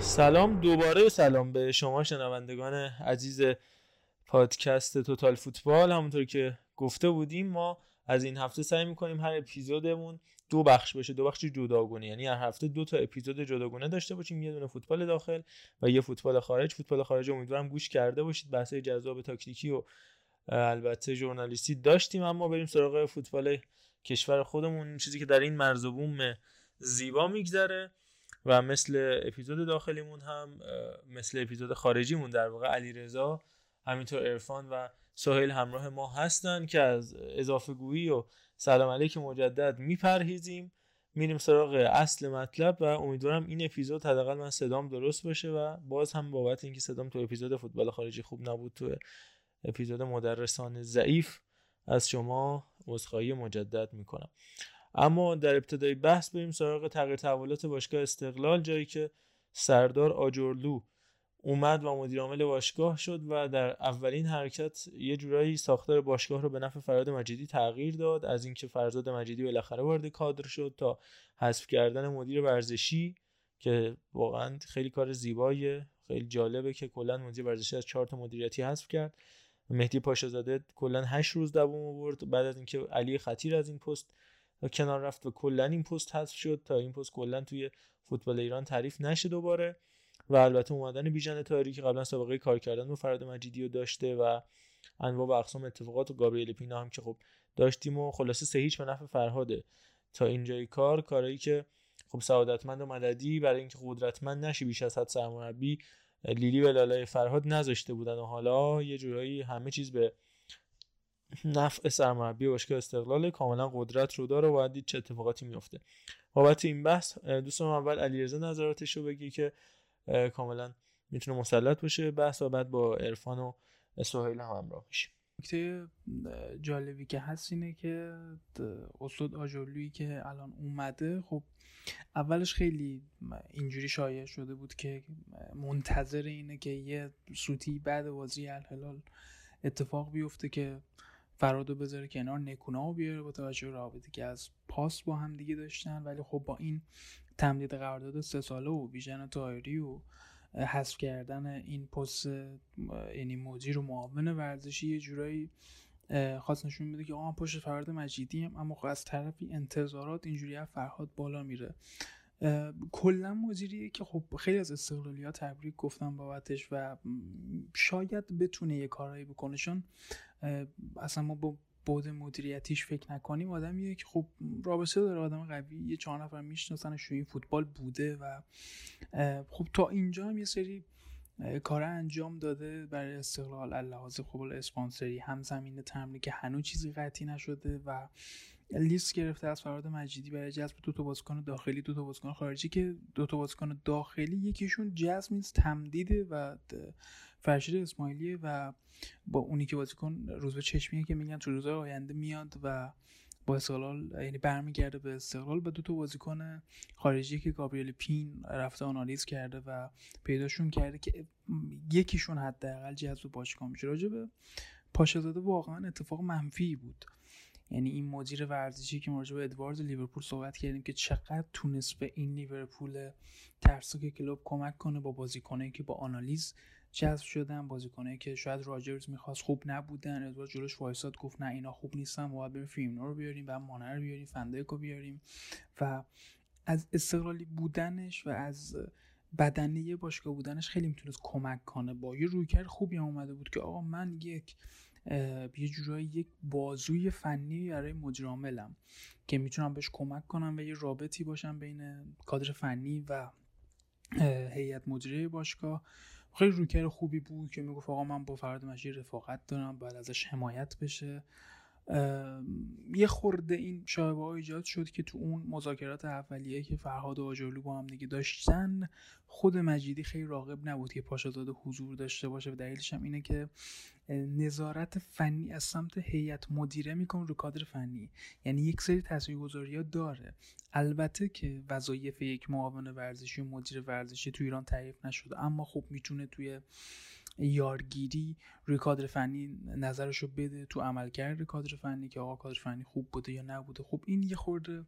سلام دوباره سلام به شما شنوندگان عزیز پادکست توتال فوتبال. همونطور که گفته بودیم ما از این هفته سعی می‌کنیم هر اپیزودمون دو بخش باشه دو بخش جداگونه. یعنی هر هفته دو تا اپیزود جداگونه داشته باشیم یه دونه فوتبال داخل و یه فوتبال خارج. فوتبال خارج امیدوارم گوش کرده باشید. بحث جذاب تاکتیکی و البته ژورنالیستی داشتیم اما بریم سراغ فوتبال کشور خودمون. چیزی که در این مرز بوم زیبا میگذره و مثل اپیزود داخلیمون هم مثل اپیزود خارجیمون در واقع علیرضا همینطور ارفان و سهیل همراه ما هستن که از اضافه گویی و سلام علیک مجدد میپرهیزیم. میریم سراغ اصل مطلب و امیدوارم این اپیزود حداقل من صدام درست باشه و باز هم بابت اینکه صدام تو اپیزود فوتبال خارجی خوب نبود تو اپیزود مدرسان ضعیف از شما عذرخواهی مجدد می‌کنم. اما در ابتدای بحث بریم سراغ تغییر تحولات باشگاه استقلال جایی که سردار آجرلو اومد و مدیر عامل باشگاه شد و در اولین حرکت یه جورایی ساختار باشگاه رو به نفع فراد مجیدی تغییر داد. از اینکه فرزاد مجیدی بالاخره وارد کادر شد تا حذف کردن مدیر ورزشی که واقعا خیلی کار زیباییه. خیلی جالبه که کلا مدیر ورزشی از چهار تا مدیریتی حذف کرد. مهدی پاشازاده کلا 8 روز دوام آورد. بعد از اینکه علی خطیر از این پست کنار رفت و کلا این پست حذف شد. تا این پست کلا توی فوتبال ایران تعریف نشه دوباره. و البته اومدن بیژن تاریکی که قبلا سابقه کار کردن با فراد مجیدی رو داشته و انواع و اقسام اتفاقات و گابریل پینا هم که خب داشتیم و خلاصه سه هیچ به نفع فرهاده. تا اینجای کار کارایی که خب سعادتمند و مددی برای اینکه قدرتمند نشی بیش از حد سرمربی لیلی و لالای فرهاد نذاشته بودن و حالا یه جورایی همه چیز به نفع سرمربی باشگاه استقلال کاملا قدرت رو داره و باید چه اتفاقاتی میفته بابت این بحث دوستم اول علیرضا نظراتش رو بگی که کاملا می‌تونه مسلط باشه. بحث و بعد با عرفان و سهیل هم همراه میشیم. نکته جالبی که هست اینه که استاد آجرلویی که الان اومده خب اولش خیلی اینجوری شایع شده بود که منتظر اینه که یه سوتی بعد بازی الهلال اتفاق بیفته که فرادو بذاره کنار نکونا بیاره با توجه رابطه که از پاس با هم دیگه داشتن. ولی خب با این تمدید قرارداد سه ساله و بیژن تایری و حذف کردن این پست یعنی مدیر و معاون ورزشی یه جورایی خواست نشون بده که آقا پشت فراد مجیدی هم اما خب از طرفی انتظارات اینجوری فرهاد بالا میره. کلا مدیریه که خب خیلی از استقلالی ها تبریک گفتم بابتش و شاید بتونه یه کارهایی بکنه. چون اصلا ما با بود مدیریتیش فکر نکنیم آدمیه که خب رابطه داره آدم قوی. یه چهار نفر میشناسنش این فوتبال بوده و خب تا اینجا هم یه سری کار انجام داده برای استقلال لحاظ خب اسپانسری هم زمین تمرینی که هنوز چیزی قطعی نشده و لیست گرفته از فراد مجیدی برای جذب دو تا بازیکن داخلی دو تا بازیکن خارجی که دو تا بازیکن داخلی یکیشون جذب نیست تمدیده و فرشید اسماعیلیه و با اونی که بازیکن روز به چشمیه که میگن تو روزهای آینده میاد و با استقلال یعنی برمیگرده به استقلال به دو تا بازیکن خارجی که گابریل پین رفته آنالیز کرده و پیداشون کرده که یکیشون حداقل جذب باشگاه میشه. راجع به پاشازاده واقعا اتفاق منفی بود. یعنی این مدیر ورزشی که راجع به ادوارد لیورپول صحبت کردیم که چقدر تونست به این لیورپول ترسک کلوب کمک کنه با بازیکنایی که با آنالیز جذب شدن بازیکنایی که شاید راجرز می‌خواست خوب نبودن ادوارد جلوش وایساد گفت نه اینا خوب نیستن ما باید بریم رو بیاریم و مانر رو بیاریم فندک رو بیاریم. و از استقلالی بودنش و از بدنه باشگاه بودنش خیلی می‌تونست کمک کنه. با یه رویکرد خوبی اومده بود که آقا من یک یه جورایی یک بازوی فنی برای مدیرعاملم که می‌تونم بهش کمک کنم و یه رابطی باشم بین کادر فنی و هیئت مدیره باشگاه. خیلی روکر خوبی بود که می‌گفت آقا من با فراد مجید رفاقت دارم باید ازش حمایت بشه. یه خورده این شایبه ها ایجاد شد که تو اون مذاکرات اولیه که فرهاد و آجرلو با هم دیگه داشتن خود مجیدی خیلی راقب نبود که پاشازاده حضور داشته باشه. و دلیلش هم اینه که نظارت فنی از سمت هیئت مدیره می‌کنه رو کادر فنی. یعنی یک سری تاثیرگذاری ها داره. البته که وظایف یک معاون ورزشی و مدیر ورزشی تو ایران تعریف نشده اما خب می‌تونه توی یارگیری روی کادر فنی نظرشو بده تو عملکرد کادر فنی که آقا کادر فنی خوب بوده یا نبوده. خب این یه خورده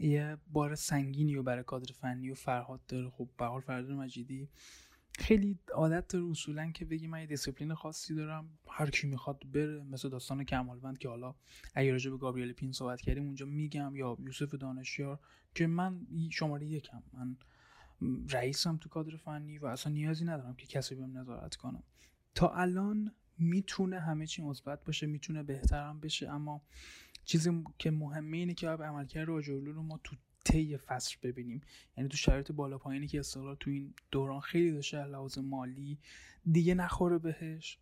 یه بار سنگینی و برای کادر فنی و فرهاد داره. خب به حال فرهاد مجیدی خیلی عادت داره اصولا که بگی من یه دیسپلین خاصی دارم. هر کی می‌خواد بره مثل داستان کمالوند که حالا اگه راجع به گابریل پین صحبت کردیم اونجا میگم یا یوسف دانشیار که من شماره یکم. من رئیسم تو کادر فنی و اصلا نیازی ندارم که کسی بهم نظارت کنم تا الان می‌تونه همه چی مثبت باشه می‌تونه بهترم بشه اما چیزی که مهمه اینه که به عملکرد راجولو رو ما تو طی فصل ببینیم. یعنی تو شرایط بالا پایینی که استقلال تو این دوران خیلی داشته لحاظ مالی دیگه نخوره بهش.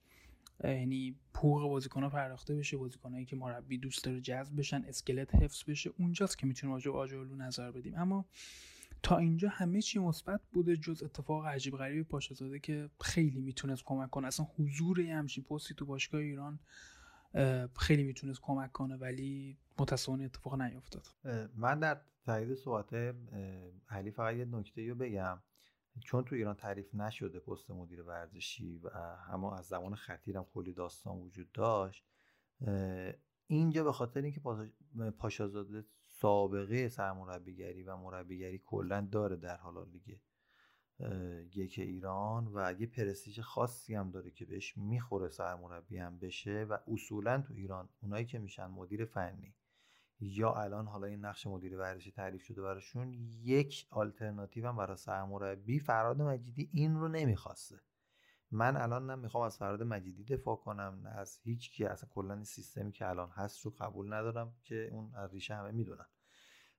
یعنی حقوق بازیکن‌ها پرداخته بشه بازیکنایی که مربی دوست داره جذب بشن اسکلت حفظ بشه اونجاست که می‌تونیم راجع آجرلو نظر بدیم. اما تا اینجا همه چی مثبت بوده جز اتفاق عجیب غریب پاشازاده که خیلی می‌تونست کمک کنه. اصلا حضور همچین پستی تو باشگاه ایران خیلی می‌تونست کمک کنه ولی متاسفانه اتفاق نیفتاد. من در تایید صحبت علی فقط یه نکته رو بگم. چون تو ایران تعریف نشده پست مدیر ورزشی و اما از زمان خطیرم کلی داستان وجود داشت اینجا به خاطر اینکه پاشازاده سابقه سرمربیگری و مربیگری کلا داره در حالا لیگ یک ایران و یه پرستیژ خاصی هم داره که بهش می‌خوره سرمربی هم بشه و اصولا تو ایران اونایی که میشن مدیر فنی یا الان حالا این نقش مدیر ورزشی تعریف شده براشون یک آلترناتیو هم برای سرمربی فراد مجیدی این رو نمی‌خواسته. من الان نه می‌خوام از فراد مجیدی دفاع کنم نه از هیچ کی اصلا کلا این سیستمی که الان هست رو قبول ندارم که اون از ریشه همه می‌دونن.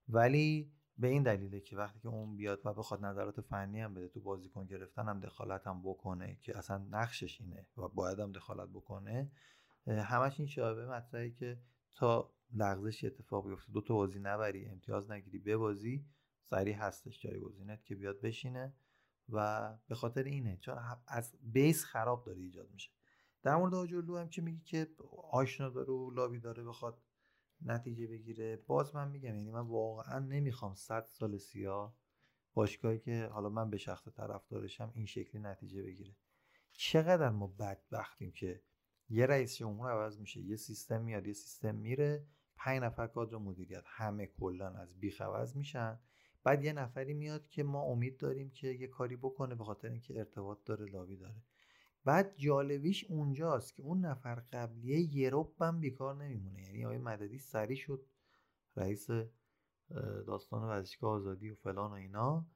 ولی به این دلیله که وقتی که اون بیاد و بخواد نظرات فنی هم بده تو بازیکن گرفتن هم دخالت هم بکنه که اصلا نقشش اینه و باید هم دخالت بکنه همش این شابه مطرحه که تا لغزش اتفاق بیفته دو تا بازی نبری امتیاز نگیری ببازی سریع هستش جایگزینت که بیاد بشینه. و به خاطر اینه چون از بیس خراب داره ایجاد میشه. در مورد آجرلو هم که میگی که آشنا داره و لابی داره بخواد نتیجه بگیره؟ باز من میگم یعنی من واقعا نمی‌خوام صد سال سیاه باشگاهی که حالا من به شخص طرفدارشم این شکلی نتیجه بگیره. چقدر ما بدبختیم که یه رئیس جمهور عوض میشه یه سیستم میاد یه سیستم میره پنج نفر کادر مدیریت همه کلا از بیخ عوض میشن. بعد یه نفری میاد که ما امید داریم که یه کاری بکنه به خاطر اینکه ارتباط داره لابی داره. بعد جالبیش اونجاست که اون نفر قبلیه یه هم بیکار نمیمونه. یعنی آقای مددی سری شد رئیس داستان ورزشگاه آزادی و فلان و اینا.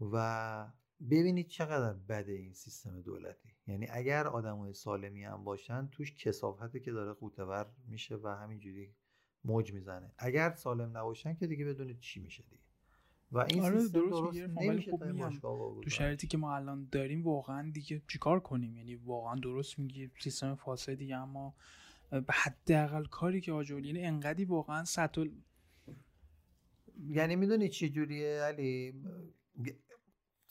و ببینید چقدر بده این سیستم دولتی. یعنی اگر آدمای سالمی هم باشن توش کسافته که داره قوتور میشه و همینجوری موج می‌زنه. اگر سالم نباشن که دیگه بدونید چی میشه دیگه. و این آره درست, درست خوب میگم تو شرایطی که ما الان داریم واقعا دیگه چیکار کنیم؟ یعنی واقعا درست میگی سیستم فاسدی اما به حداقل کاری که آجولی یعنی انقدی واقعا سطل یعنی می‌دونی چی جوریه علی؟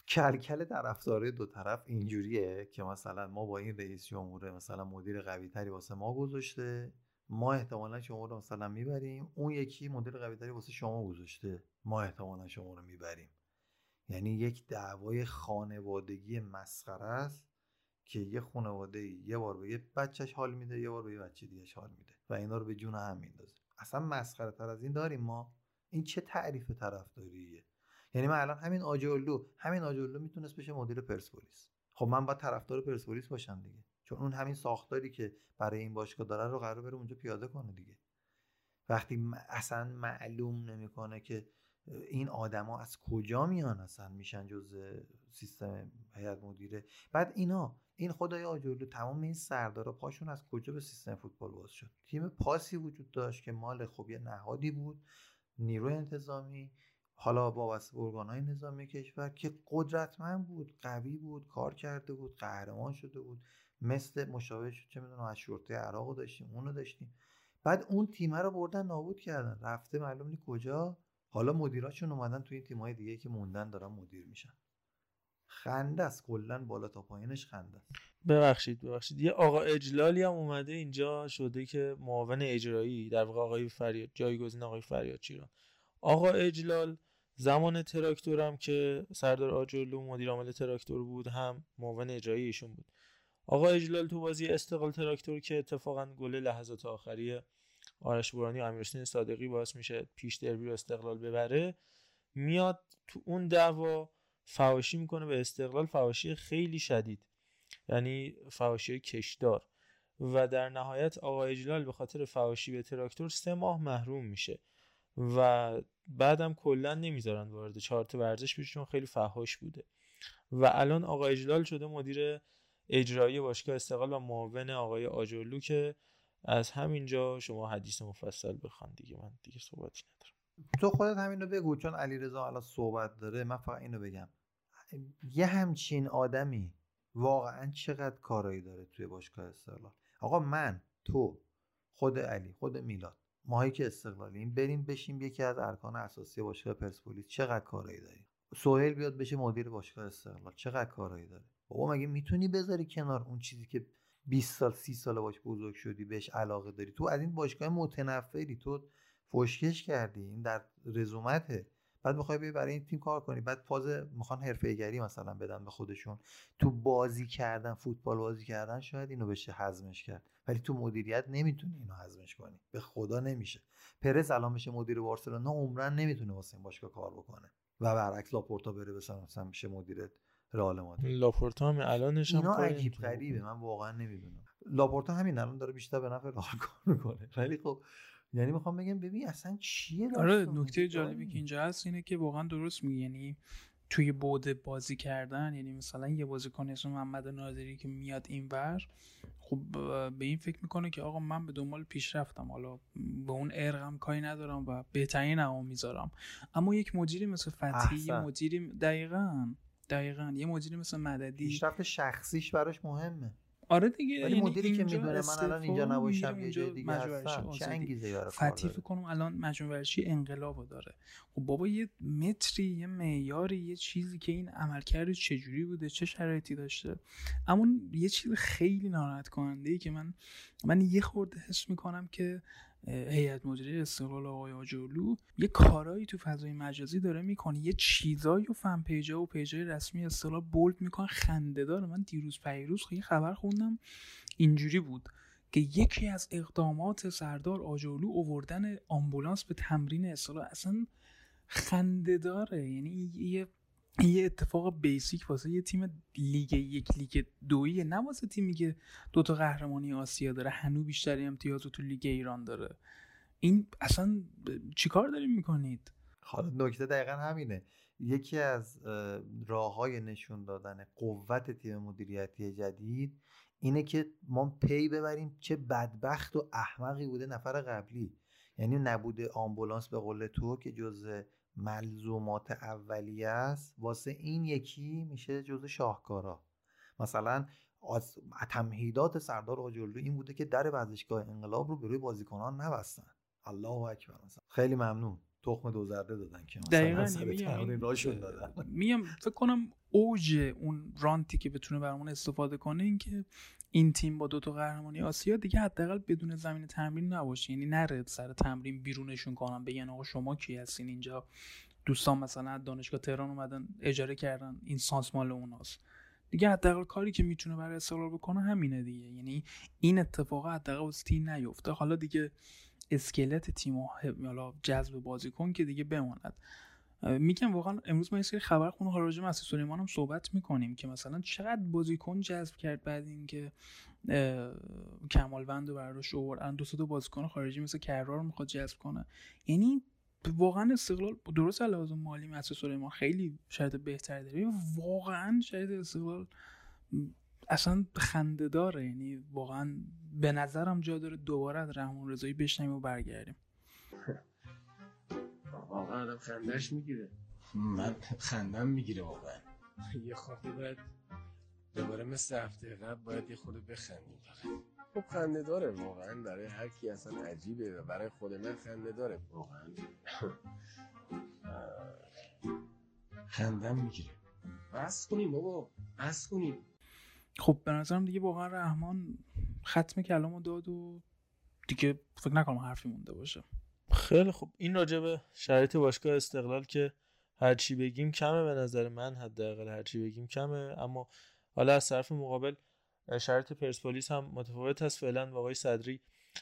کلکل طرفدارای دو طرف اینجوریه که مثلا ما با این رئیس جمهور مثلا مدیر قوی تری واسه ما گذاشته. ما احتمالا شما رو مثلا می‌بریم. اون یکی مدل قوی تری واسه شما گذاشته. ما احتمالا شما رو می‌بریم. یعنی یک دعوای خانوادگی مسخره است که یه خانواده یه بار به یه بچهش حال میده یه بار به یه بچه دیگهش حال میده و اینا رو به جون هم میندازه. اصلا مسخره تر از این داریم ما. این چه تعریف طرفداریه؟ یعنی من الان همین آجولو همین آجولو می‌تونست بشه مدیر پرسپولیس. خب من با طرفدار پرسپولیس باشم دیگه. چون اون همین ساختاری که برای این باشگاه داره رو قرار بره اونجا پیاده کنه دیگه. وقتی اصلا معلوم نمی‌کنه که این آدما از کجا میان اصلا میشن جز سیستم هیئت مدیره. بعد اینا این خدای آجورلو تمام این سردارا پاشون از کجا به سیستم فوتبال باز شد؟ تیم پاسی وجود داشت که مال خب یه نهادی بود نیروی انتظامی حالا وابسته به های نظامی کشور که قدرتمند بود قوی بود کار کرده بود قهرمان شده بود. مثل مشابه شد چه می‌دونم از شرطه عراق داشتیم اونو داشتیم. بعد اون تیمه رو بردن نابود کردن. رفته معلوم نیست کجا. حالا مدیراشون اومدن توی این تیمای دیگه که موندن دارن مدیر میشن. خنده است. کلا بالا تا پایینش خنده است. ببخشید ببخشید. یه آقا اجلالی هم اومده اینجا شده که معاون اجرایی در واقع آقای فریاد جایگزین آقای فریاد چیران. آقا اجلال زمان تراکتورم که سردار آجرلو مدیر عامل تراکتور بود هم معاون اجرایی ایشون بود. آقا اجلال تو بازی استقلال تراکتور که اتفاقا گل لحظات آخری آرش برهانی و امیرحسین صادقی باعث میشه پیش دربی رو استقلال ببره میاد تو اون دعوا فحاشی می‌کنه به استقلال فحاشی خیلی شدید. یعنی فحاشی کشدار. و در نهایت آقا اجلال به خاطر فحاشی به تراکتور سه ماه محروم میشه. و بعدم کلا نمی‌ذارن وارد چارت ورزش بشه چون خیلی فحاش بوده. و الان آقا اجلال شده مدیر اجرایی باشگاه استقلال و معاون آقای آجرلو که از همینجا شما حدیث مفصل بخوان دیگه. من دیگه صحبتی ندارم. تو خودت همین رو بگو چون علیرضا الان صحبت داره من فقط اینو بگم. یه همچین آدمی واقعا چقدر کارایی داره توی باشگاه استقلال؟ آقا من تو خود علی خود میلاد ماهی که استقلالیم بریم بشیم یکی از ارکان اساسی باشگاه پرسپولیس. چقدر کارایی داریم؟ سهیل بیاد بشه مدیر باشگاه استقلال. چقدر کارایی داره؟ بابا مگه می‌تونی بذاری کنار اون چیزی که 20 سال 30 سال باش بزرگ شدی بهش علاقه داری؟ تو از این باشگاه متنفری تو فشکش کردی این در رزومته. بعد می‌خوای بری برای این تیم کار کنی. بعد فاز می‌خوان حرفه مثلا بدن به خودشون. تو بازی کردن فوتبال بازی کردن شاید اینو بشه هضمش کرد. ولی تو مدیریت نمی‌تونی اینو هضمش کنی. به خدا نمیشه. پرز الان بشه مدیر بارسلونا عمرا نمی‌تونه واسه این باشگاه کار بکنه. و برعکس لاپورتا بره مثلا میشه مدیر رئال مادرید. لاپورتا هم الانش هم اینا عجیب غریبه من واقعا نمی‌دونم. لاپورتا همین الان داره بیشتر به نفع رئال کار می‌کنه. ولی خب یعنی می‌خوام بگم ببین اصلا چیه آره نکته جالبی که اینجا هست اینه که واقعا درست میگی. یعنی توی بود بازی کردن یعنی مثلا یه بازیکن اسم محمد نادری که میاد اینور خب به این فکر می‌کنه که آقا من به دنبال پیشرفتم. حالا به اون ارقم کاری ندارم و بهترین نمو می‌ذارم. اما یک مدیری مثل فتی یه مدیری دقیقا. دقیقا. یه مدیری مثل مددی. پیشرفت شخصیش براش مهمه. آره دیگه ولی یعنی مدیری که می‌دونه من الان اینجا نباشم یه جای دیگه هستم. چه انگیزه یاره فتی فکر کنم الان مجموعه ورشی انقلابو داره. خب بابا یه متری یه معیاری یه چیزی که این عملکرد چجوری بوده چه شرایطی داشته. اما یه چیز خیلی ناراحت کننده ای که من من یه خورده حس می‌کنم که هیئت مدیره استقلال آقای آجرلو یه کارایی تو فضای مجازی داره می‌کنه. یه چیزایی و فن پیجا و پیجای رسمی استقلال بولد می‌کنه. خنده داره. من دیروز پیروز یه خبر خوندم. اینجوری بود که یکی از اقدامات سردار آجرلو اووردن آمبولانس به تمرین استقلال اصلا خنده داره. یعنی یه یه اتفاق basic واسه یه تیم لیگ یک لیگ دویه. نه واسه تیمی که دوتا قهرمانی آسیا داره هنو بیشتری امتیاز تو لیگ ایران داره. این اصلا چیکار داریم می‌کنید؟ حالا نکته دقیقا همینه. یکی از راه های نشون دادن قوت تیم مدیریتی جدید اینه که ما پی ببریم چه بدبخت و احمقی بوده نفر قبلی. یعنی نبوده آمبولانس به قول تو که جز ملزومات اولیه است واسه این یکی میشه جزء شاهکارا. مثلا از تمهیدات سردار آجرلو این بوده که در ورزشگاه انقلاب رو به روی بازیکنان نبستن. الله اکبر مثلا. خیلی ممنون. تخم دو زرده دادن که دقیقاً میگم فکر کنم اوج اون رانتی که بتونه برامون استفاده کنه این که این تیم با دو تا قهرمانی آسیا دیگه حداقل بدون زمین تمرین نباشه. یعنی نره سر تمرین بیرونشون کنن بگن آقا شما کی هستین اینجا؟ دوستان مثلا دانشگاه تهران اومدن اجاره کردن این سانس مال اوناست. دیگه حداقل کاری که می‌تونه برای استقلال بکنه همینه دیگه. یعنی این اتفاق حداقل واسه تیم نیفته. حالا دیگه اسکلت تیم حالا جذب بازیکن که دیگه بماند. میگم واقعا امروز ما یه سری خبر خونه مسعود سلیمان هم صحبت می‌کنیم که مثلا چقدر بازیکن جذب کرد بعد اینکه کمالوند و براش آوردن دو تا بازیکن خارجی مثل کرار می‌خواد جذب کنه. یعنی واقعا استقلال درست لازم مالی مسعود سلیمان خیلی شاید بهتر داره. واقعا شاید استقلال اصلا خنده داره. یعنی واقعا به نظرم جا داره دوباره از رحمان رضایی بشنیم و برگردیم. واقعا آدم خندهش می‌گیره. من خندم می‌گیره واقعا. یه خورده باید دوباره مثل هفته قبل باید یه خورده بخندیم خب خنده داره واقعا برای هر کی اصلا عجیبه و برای خود من خنده داره واقعا. خندم می‌گیره. بس کنیم بابا بس کنیم. خب به نظرم دیگه واقعا رحمان ختم کلامو داد و دیگه فکر نکنم حرفی مونده باشه. خیلی خب این راجبه شرایط باشگاه استقلال که هرچی بگیم کمه به نظر من حداقل هرچی بگیم کمه. اما حالا از طرف مقابل شرط پرسپولیس هم متفاوت هست فعلا با آقای صدری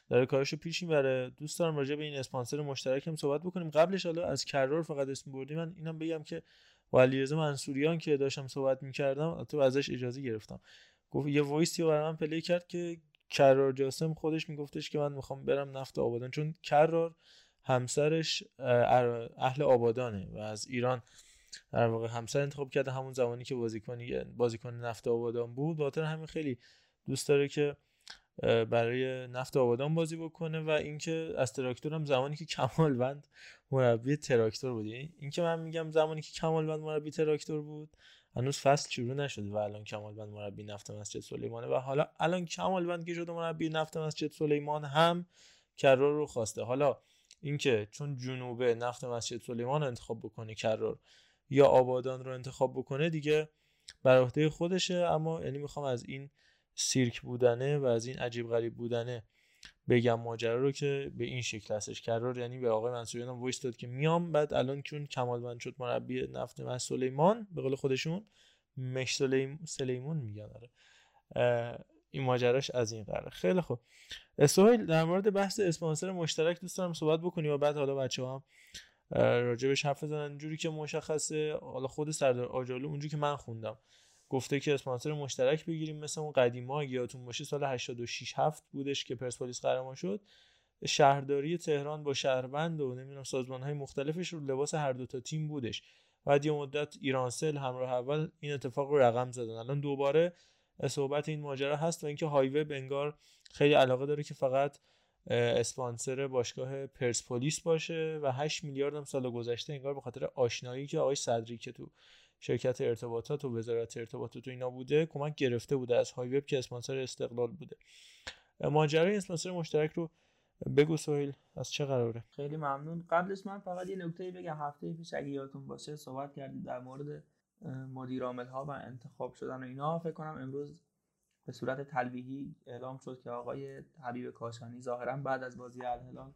داره کارشو پیش می‌بره. دوست دارم راجع به این اسپانسر مشترک هم صحبت بکنیم. قبلش حالا از کرار فقط اسم بردیم من اینم بگم که با علیرضا منصوریان که داشتم صحبت می‌کردم تو ازش اجازه گرفتم. گفت یه voice ی برام play کرد که کرار جاسم خودش میگفتش که من می‌خوام برم نفت آبادان. چون کرار همسرش اهل آبادانه و از ایران در واقع همسر انتخاب کرده. همون زمانی که بازیکنی بازیکن نفت آبادان بود. باتر همین خیلی دوست داره که برای نفت آبادان بازی بکنه و اینکه از تراکتور هم زمانی که کمالوند مربی تراکتور بود. یعنی اینکه من میگم زمانی که کمالوند مربی تراکتور بود هنوز فصل شروع نشده و الان کمالوند مربی نفت مسجد سلیمانه و حالا الان کمالوند که شده مربی نفت مسجد سلیمان هم کرار رو خواسته. حالا اینکه چون جنوبه نفت مسجد سلیمان انتخاب بکنه کرار یا آبادان رو انتخاب بکنه دیگه بر عهده خودشه. اما یعنی می‌خوام از این سیرک بودنه و از این عجیب غریب بودنه بگم ماجرا رو که به این شکل هستش. کرار یعنی به آقای منصوریان voice داد که میام. بعد الان چون کمالوند شد مربی نفت مس سلیمان به قول خودشون مش سلیم... سلیمون میگن آره. این ماجراش از این قراره. خیلی خوب. سهیل در مورد بحث اسپانسر مشترک دوست دارم صحبت بکنی و بعد حالا بچه هم راجبش حرف بزنن. جوری که مشخصه حالا خود سردار آجالو اونجوری که من خوندم. گفته که اسپانسر مشترک بگیریم مثل اون قدیما یادتون باشه سال 86 هفت بودش که پرسپولیس قهرمان شد. شهرداری تهران با شهروند و نمی‌دونم سازمان های مختلفش رو لباس هر دو تا تیم بودش. بعد یه مدت ایرانسل همراه اول این اتفاق رو رقم زدن. الان دوباره صحبت این ماجرا هست و اینکه هایوه بنگار خیلی علاقه داره که فقط اسپانسر باشگاه پرسپولیس باشه و 8 میلیارد هم سال گذشته انگار به خاطر آشنایی که آقای صدری که تو شرکت ارتباطات و وزارت ارتباطات و اینا بوده کمک گرفته بوده از های وب که اسپانسر استقلال بوده. ماجرای اسپانسر مشترک رو بگو سویل از چه قراره؟ خیلی ممنون. قبلش من فقط یه نکته بگم. هفته پیش اگه یادتون باشه صحبت کردیم در مورد مدیر ها و انتخاب شدن و اینا. فکر کنم امروز به صورت تلویحی اعلام شد که آقای حبیب کاشانی ظاهرا بعد از بازی الهلال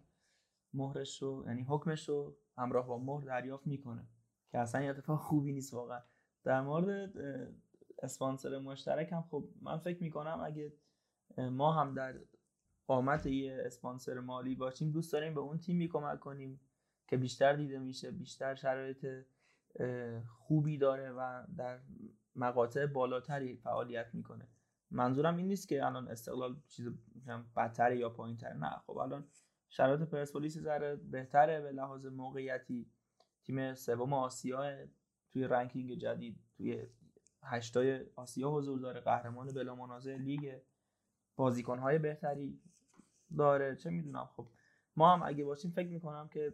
مهرش رو یعنی حکمش رو همراه با مهر دریافت می‌کنه. که اصلا یه اتفاق خوبی نیست واقعا. در مورد اسپانسر مشترک هم خب من فکر می‌کنم اگه ما هم در قامت یه اسپانسر مالی باشیم دوست داریم به اون تیمی کمک کنیم که بیشتر دیده میشه بیشتر شرایط خوبی داره و در مقاطع بالاتری فعالیت می‌کنه. منظورم این نیست که الان استقلال چیز بدتره یا پایینتره. نه خب الان شرایط پرسپولیس ذره بهتره به لحاظ موقعیتی. تیم سوم آسیا توی رنکینگ جدید توی هشتای آسیا حضور داره. قهرمان بلا منازع لیگ. بازیکنهای بهتری داره. چه می‌دونم خب ما هم اگه باشیم فکر می‌کنم که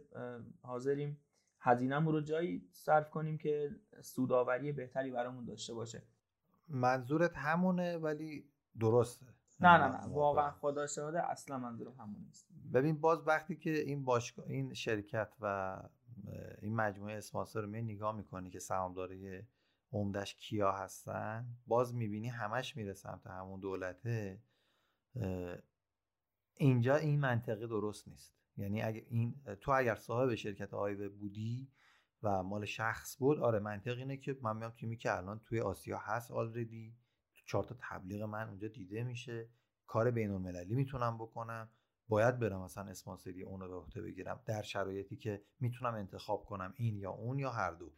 حاضریم هزینه‌مون رو جایی صرف کنیم که سوداوری بهتری برامون داشته باشه. منظورت همونه ولی درسته. نه نه نه واقعا. خدا شده اصلا منظورم همون نیست. ببین باز وقتی که این باشگاه این شرکت و این مجموعه اسپانسر رو می نگاه می‌کنی که سهامداری عمدش کیا هستن باز می‌بینی همش میره سمت همون دولته اینجا این منطقه درست نیست. یعنی اگه این تو اگر صاحب شرکت آیوه بودی و مال شخص بود آره منطق اینه که من میام تیمی که الان توی آسیا هست آلردی چهار تا تبلیغ من اونجا دیده میشه کار بین المللی می‌تونم بکنم باید برم مثلا اسپانسری اون رو به عهده بگیرم در شرایطی که می‌تونم انتخاب کنم این یا اون یا هر دو.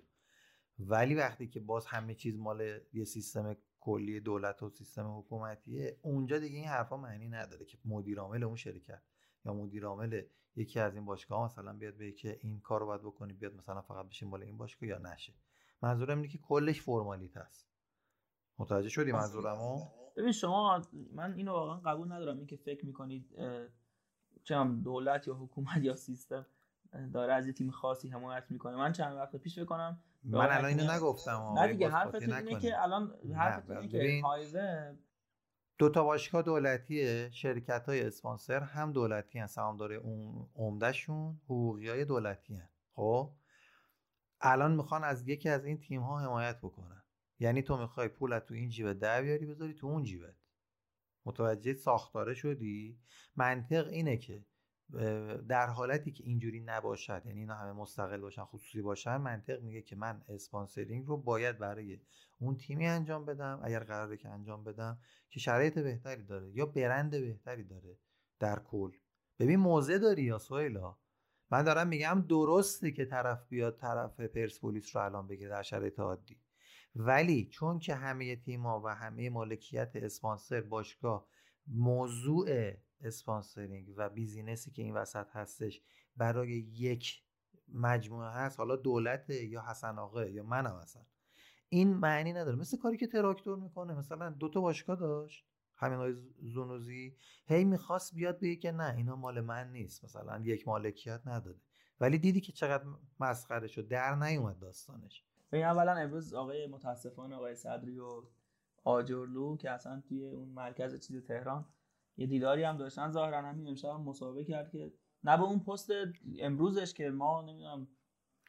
ولی وقتی که باز همه چیز مال یه سیستم کلی دولت و سیستم حکومتیه اونجا دیگه این حرفا معنی نداره که مدیر عامل اون شرکت یا مدیر عامل یکی از این باشگاه مثلا بیاد به که این کار رو باید بکنی بیاد مثلا فقط بشین بالا این باشگاه یا نشه. منظورم اینه که کلش فرمالیت هست. متوجه شدی منظورمو؟ ببین شما من اینو واقعا قبول ندارم. اینکه فکر می‌کنید چه دولت یا حکومت یا سیستم داره از یه تیم خاصی حمایت می‌کنه. من چند وقت پیش بکنم من الان اینو نگفتم نه دیگه حرفت اینه که الان حرفت اینه که هایوه دو تا باشگاه دولتیه شرکت های اسپانسر هم دولتی هن سهامدار عمدهشون حقوقی های دولتی هن. خب؟ الان می‌خوان از یکی از این تیم ها حمایت بکنن. یعنی تو می‌خوای پول تو این جیبه در بیاری بذاری تو اون جیبت. متوجه ساختاره شدی؟ منطق اینه که در حالتی که اینجوری نباشد یعنی اینا همه مستقل باشن خصوصی باشن منطق میگه که من اسپانسرینگ رو باید برای اون تیمی انجام بدم اگر قراره که انجام بدم که شرایط بهتری داره یا برند بهتری داره در کل. ببین موزه داری یا سویلا من دارم میگم درسته که طرف بیاد طرف پرسپولیس رو الان بگیره در شرایط عادی. ولی چون که همه تیم‌ها و همه مالکیت اسپانسر باشگاه موضوع sponsoring و business ی که این وسط هستش برای یک مجموعه هست حالا دولت یا حسن آقا یا منم مثلا این معنی نداره. مثل کاری که تراکتور می‌کنه. مثلا دو تا باشگاه داشت همین های زونوزی. هی می‌خواست بیاد بگه که نه اینا مال من نیست. مثلا یک مالکیت نداره. ولی دیدی که چقدر مسخره شد. در نیومد داستانش. ببین اولا امروز آقای متاسفانه آقای صدری و آجرلو که اصلا توی اون مرکز چیز تهران یه دیداری هم داشتن. ظاهرا همین امشب هم مسابقه کرد که نه به اون پست امروزش که ما نمی‌دونم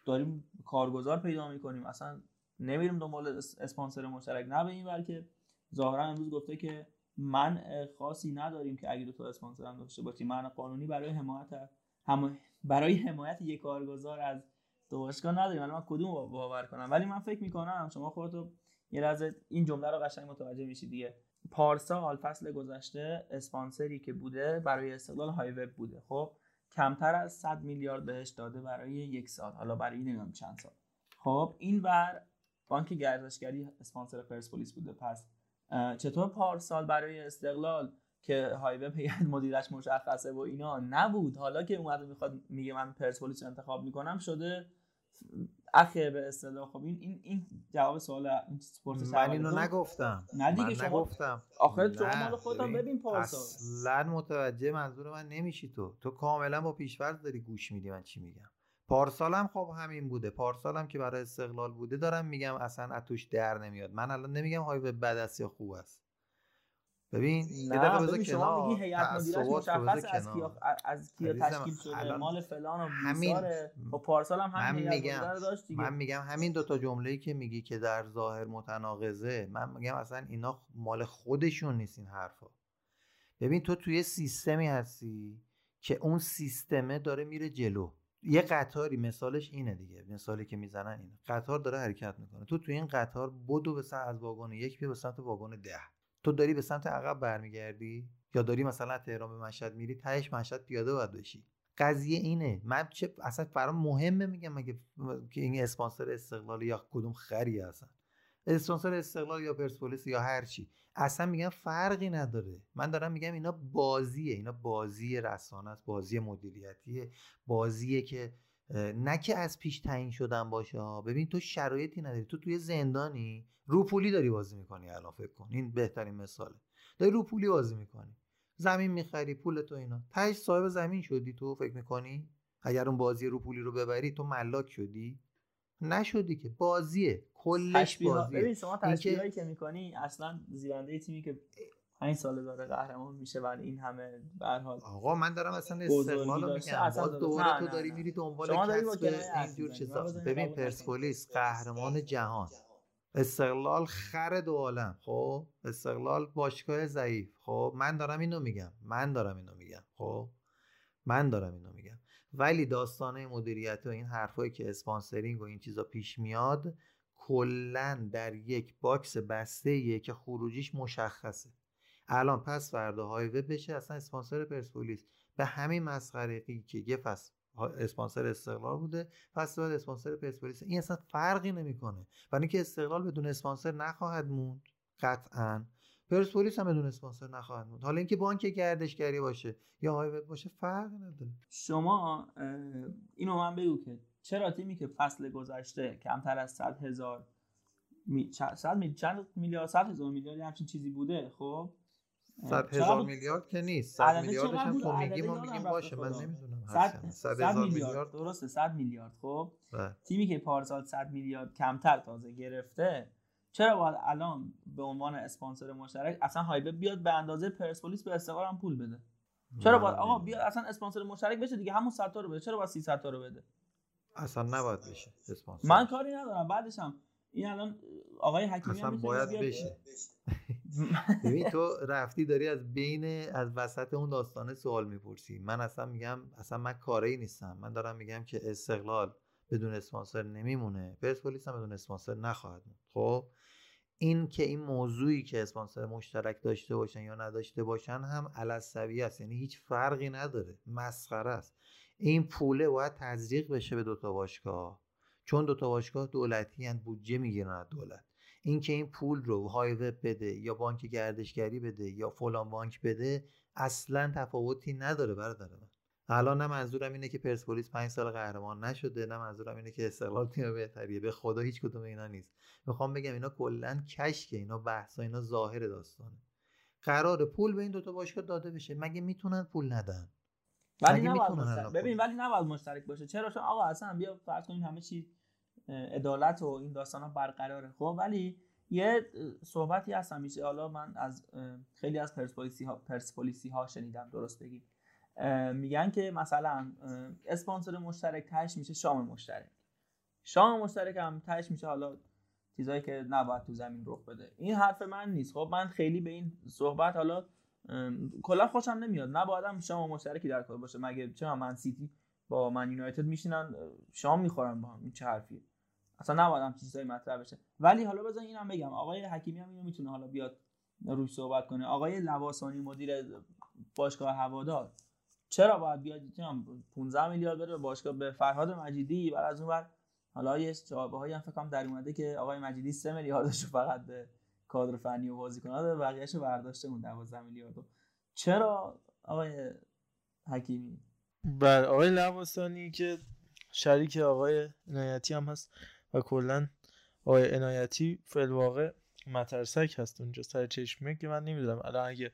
داریم کارگزار پیدا می‌کنیم اصلا نمیریم دنبال اسپانسر مشترک نه به این بلکه ظاهرا امروز گفته که من خاصی نداریم که اگه دو تا اسپانسر هم داشته باشیم. من قانونی برای حمایت هم برای حمایت یک کارگزار از دو نداریم. من کدوم باور کنم؟ ولی من فکر می‌کنم شما خودتو یه لحظه این جمله رو قشنگ متوجه میشید دیگه. پارسال فصل گذشته اسپانسری که بوده برای استقلال های وب بوده. خب کمتر از 100 میلیارد بهش داده برای یک سال حالا برای نمی‌دونم چند سال. خب این بر بانک گردشگری اسپانسر پرسپولیس بوده. پس چطور پارسال برای استقلال که های وب مدیرش مشخصه و اینا نبود؟ حالا که اومده می‌خواد میگه من پرسپولیس انتخاب می‌کنم شده اخه به اصطلاح. خب این این این جواب سوال این سپورت من اینو نگفتم. نه دیگه شما نگفتم. آخر شما مال خودت ببین پارسا اصلا متوجه منظور من نمیشی تو. تو کاملا با پیشورز داری گوش میدی من چی میگم. پارسالم خب همین بوده. پارسالم که برای استقلال بوده دارم میگم اصلا اتوش در نمیاد. من الان نمیگم های به بد است یا خوب است. ببین یه دقیقه بذار شما میگی هیئت مدیرش مشخص از کیا از کیا تشکیل شده. مال فلان و همین با پارسال هم همین میگم داشت دیگه. من میگم همین دو تا جمله‌ای که میگی که در ظاهر متناقضه من میگم اصلا اینا مال خودشون نیست این حرفا. ببین تو توی سیستمی هستی که اون سیستمه داره میره جلو. یه قطاری مثالش اینه دیگه. مثالی که می‌زنن اینه. قطار داره حرکت می‌کنه. تو توی این قطار بدو به سمت از واگن یک بیا به سمت واگن ده. تو داری به سمت عقب برمیگردی؟ یا داری مثلا تهران به مشهد میری تهش مشهد پیاده باید بشی؟ قضیه اینه. من چه اصلا برام مهمه میگم مگه که این اسپانسر استقلال یا کدوم خری هستن. اسپانسر استقلال یا پرسپولیس یا هر چی. اصلا میگم فرقی نداره. من دارم میگم اینا بازیه. اینا بازی رسانه است بازی مدیریتیه. بازیه که نه که از پیش تعیین شدن باشه ببین تو شرایطی نداری. تو توی زندانی روپولی داری بازی می‌کنی الان فکر کن. این بهترین مثاله. داری روپولی بازی می‌کنی. زمین می‌خری پول تو اینا. تهش صاحب زمین شدی تو فکر می‌کنی؟ اگر اون بازی روپولی رو ببری تو ملاک شدی؟ نشدی که. بازیه. کلش بازیه. ببین شما تشکیلایی که می‌کنی اصلا زیرنده تیمی که 5 سال داره قهرمان میشه و این همه به حال آقا من دارم اصلا استقلال میگم. باز دوره تو داری میری دنبال کسب اینجور چیزا. ببین پرسپولیس قهرمان جهان. استقلال خر دو عالم. خب استقلال باشگاه ضعیف. خب من دارم اینو میگم. من دارم اینو میگم. خب من دارم اینو میگم. ولی داستانه مدیریت و این حرفایی که اسپانسرینگ و این چیزا پیش میاد کلا در یک box بسته که خروجیش مشخصه. الان پس فردا های وب بشه اصلا اسپانسر پرسپولیس. به همین مسخرگی که یه فصل اسپانسر استقلال بوده پس بعد اسپانسر پرسپولیس. این اصلا فرقی نمی‌کنه. برای اینکه استقلال بدون اسپانسر نخواهد موند قطعا. پرسپولیس هم بدون اسپانسر نخواهد بود حالا اینکه بانک گردشگری باشه یا های باشه فرق نداره. شما اینو من بگو که چرا تیمی که فصل گذشته کمتر از 100 هزار می... چند میلیارد 100 هزار میلیارد همچین چیزی بوده خب؟ 100 هزار میلیارد که نیست. 100 میلیاردش هم تو میگیم ما میگیم باشه من نمی‌دونم 100 هزار میلیارد. درسته 100 میلیارد. خب بله. تیمی که پارسال 100 میلیارد کمتر تازه گرفته چرا باید الان به عنوان اسپانسر مشترک اصلا هایبه بیاد به اندازه پرسپولیس به استقلال هم پول بده؟ چرا باید آقا بیاد اصلا اسپانسر مشترک بشه دیگه همون 100 تا رو بده. چرا باید 300 تا رو بده؟ اصلا نباید بشه اسپانسر. من کاری ندارم. بعدش هم این الان آقای حکیمی اصلا باید بشه. ببین تو رفتی داری از بین از وسط اون داستانه سوال می‌پرسی. من اصلا میگم اصلا من کاری نیستم. من دارم میگم که استقلال بدون اسپانسر نمیمونه. پرسپولیس هم بدون اسپانسر نخواهد موند. خب این که این موضوعی که اسپانسر مشترک داشته باشن یا نداشته باشن هم علصبی است. یعنی هیچ فرقی نداره. مسخره است. این پوله باید تزریق بشه به دوتا باشگاه. چون دوتا باشگاه دولتی هن بودجه می‌گیرن از دولت. اینکه این پول رو های وب بده یا بانک گردشگری بده یا فلان بانک بده اصلا تفاوتی نداره برادر من. الان نه منظورم اینه که پرسپولیس پنج سال قهرمان نشده نه منظورم اینه که استقلال تیم بهتریه. به خدا هیچ کدوم اینا نیست. می‌خوام بگم اینا کلا کشکه اینا بحثا اینا ظاهر داستانه. قرار پول به این دوتا باشگاه داده بشه. مگه می‌تونن پول ندن؟ ولی نباید ببین ولی نباید مشترک باشه. چرا؟ چون آقا اصلا بیا فرض کنیم همه چی عدالت و این داستان ها برقراره. خب ولی یه صحبتی هست همیشه حالا من از خیلی از پرسپولیسی ها, پرسپولیسی ها شنیدم درست بگیم میگن که مثلا اسپانسر مشترک تهش میشه شام مشترک. شام مشترک هم تهش میشه حالا چیزایی که نباید تو زمین رخ بده. این حرف من نیست. خب من خیلی به این صحبت حالا کلا خوشم نمیاد. نباید شام مشترکی در کار باشه. مگه چرا من سیتی با من یونایتد میشینن؟ شام می‌خورن با هم. این چه حرفیه؟ اصلا نباید هم چیزایی مطرح بشه. ولی حالا بزن اینم بگم آقای حکیمی هم اینو می‌تونه حالا بیاد روش صحبت کنه. آقای لواسانی مدیر باشگاه هوادار چرا باید بیاد؟ 15 میلیارد بره باشگاه به فرهاد مجیدی. بعد از اون حالا یه جوابه هایی هم فکر کنم در اومده که آقای مجیدی 3 میلیاردش فقط به کادر فنی و بازیکن‌ها داده بقیه‌اشو برداشته اون 12 میلیارد چرا آقای حکیمی؟ بله آقای لواسانی که شریک آقای عنایتی هم هست. و کلا آقای عنایتی فعل واقع مترسک هست اونجا سر چشمه که من نمی‌دونم. الان اگه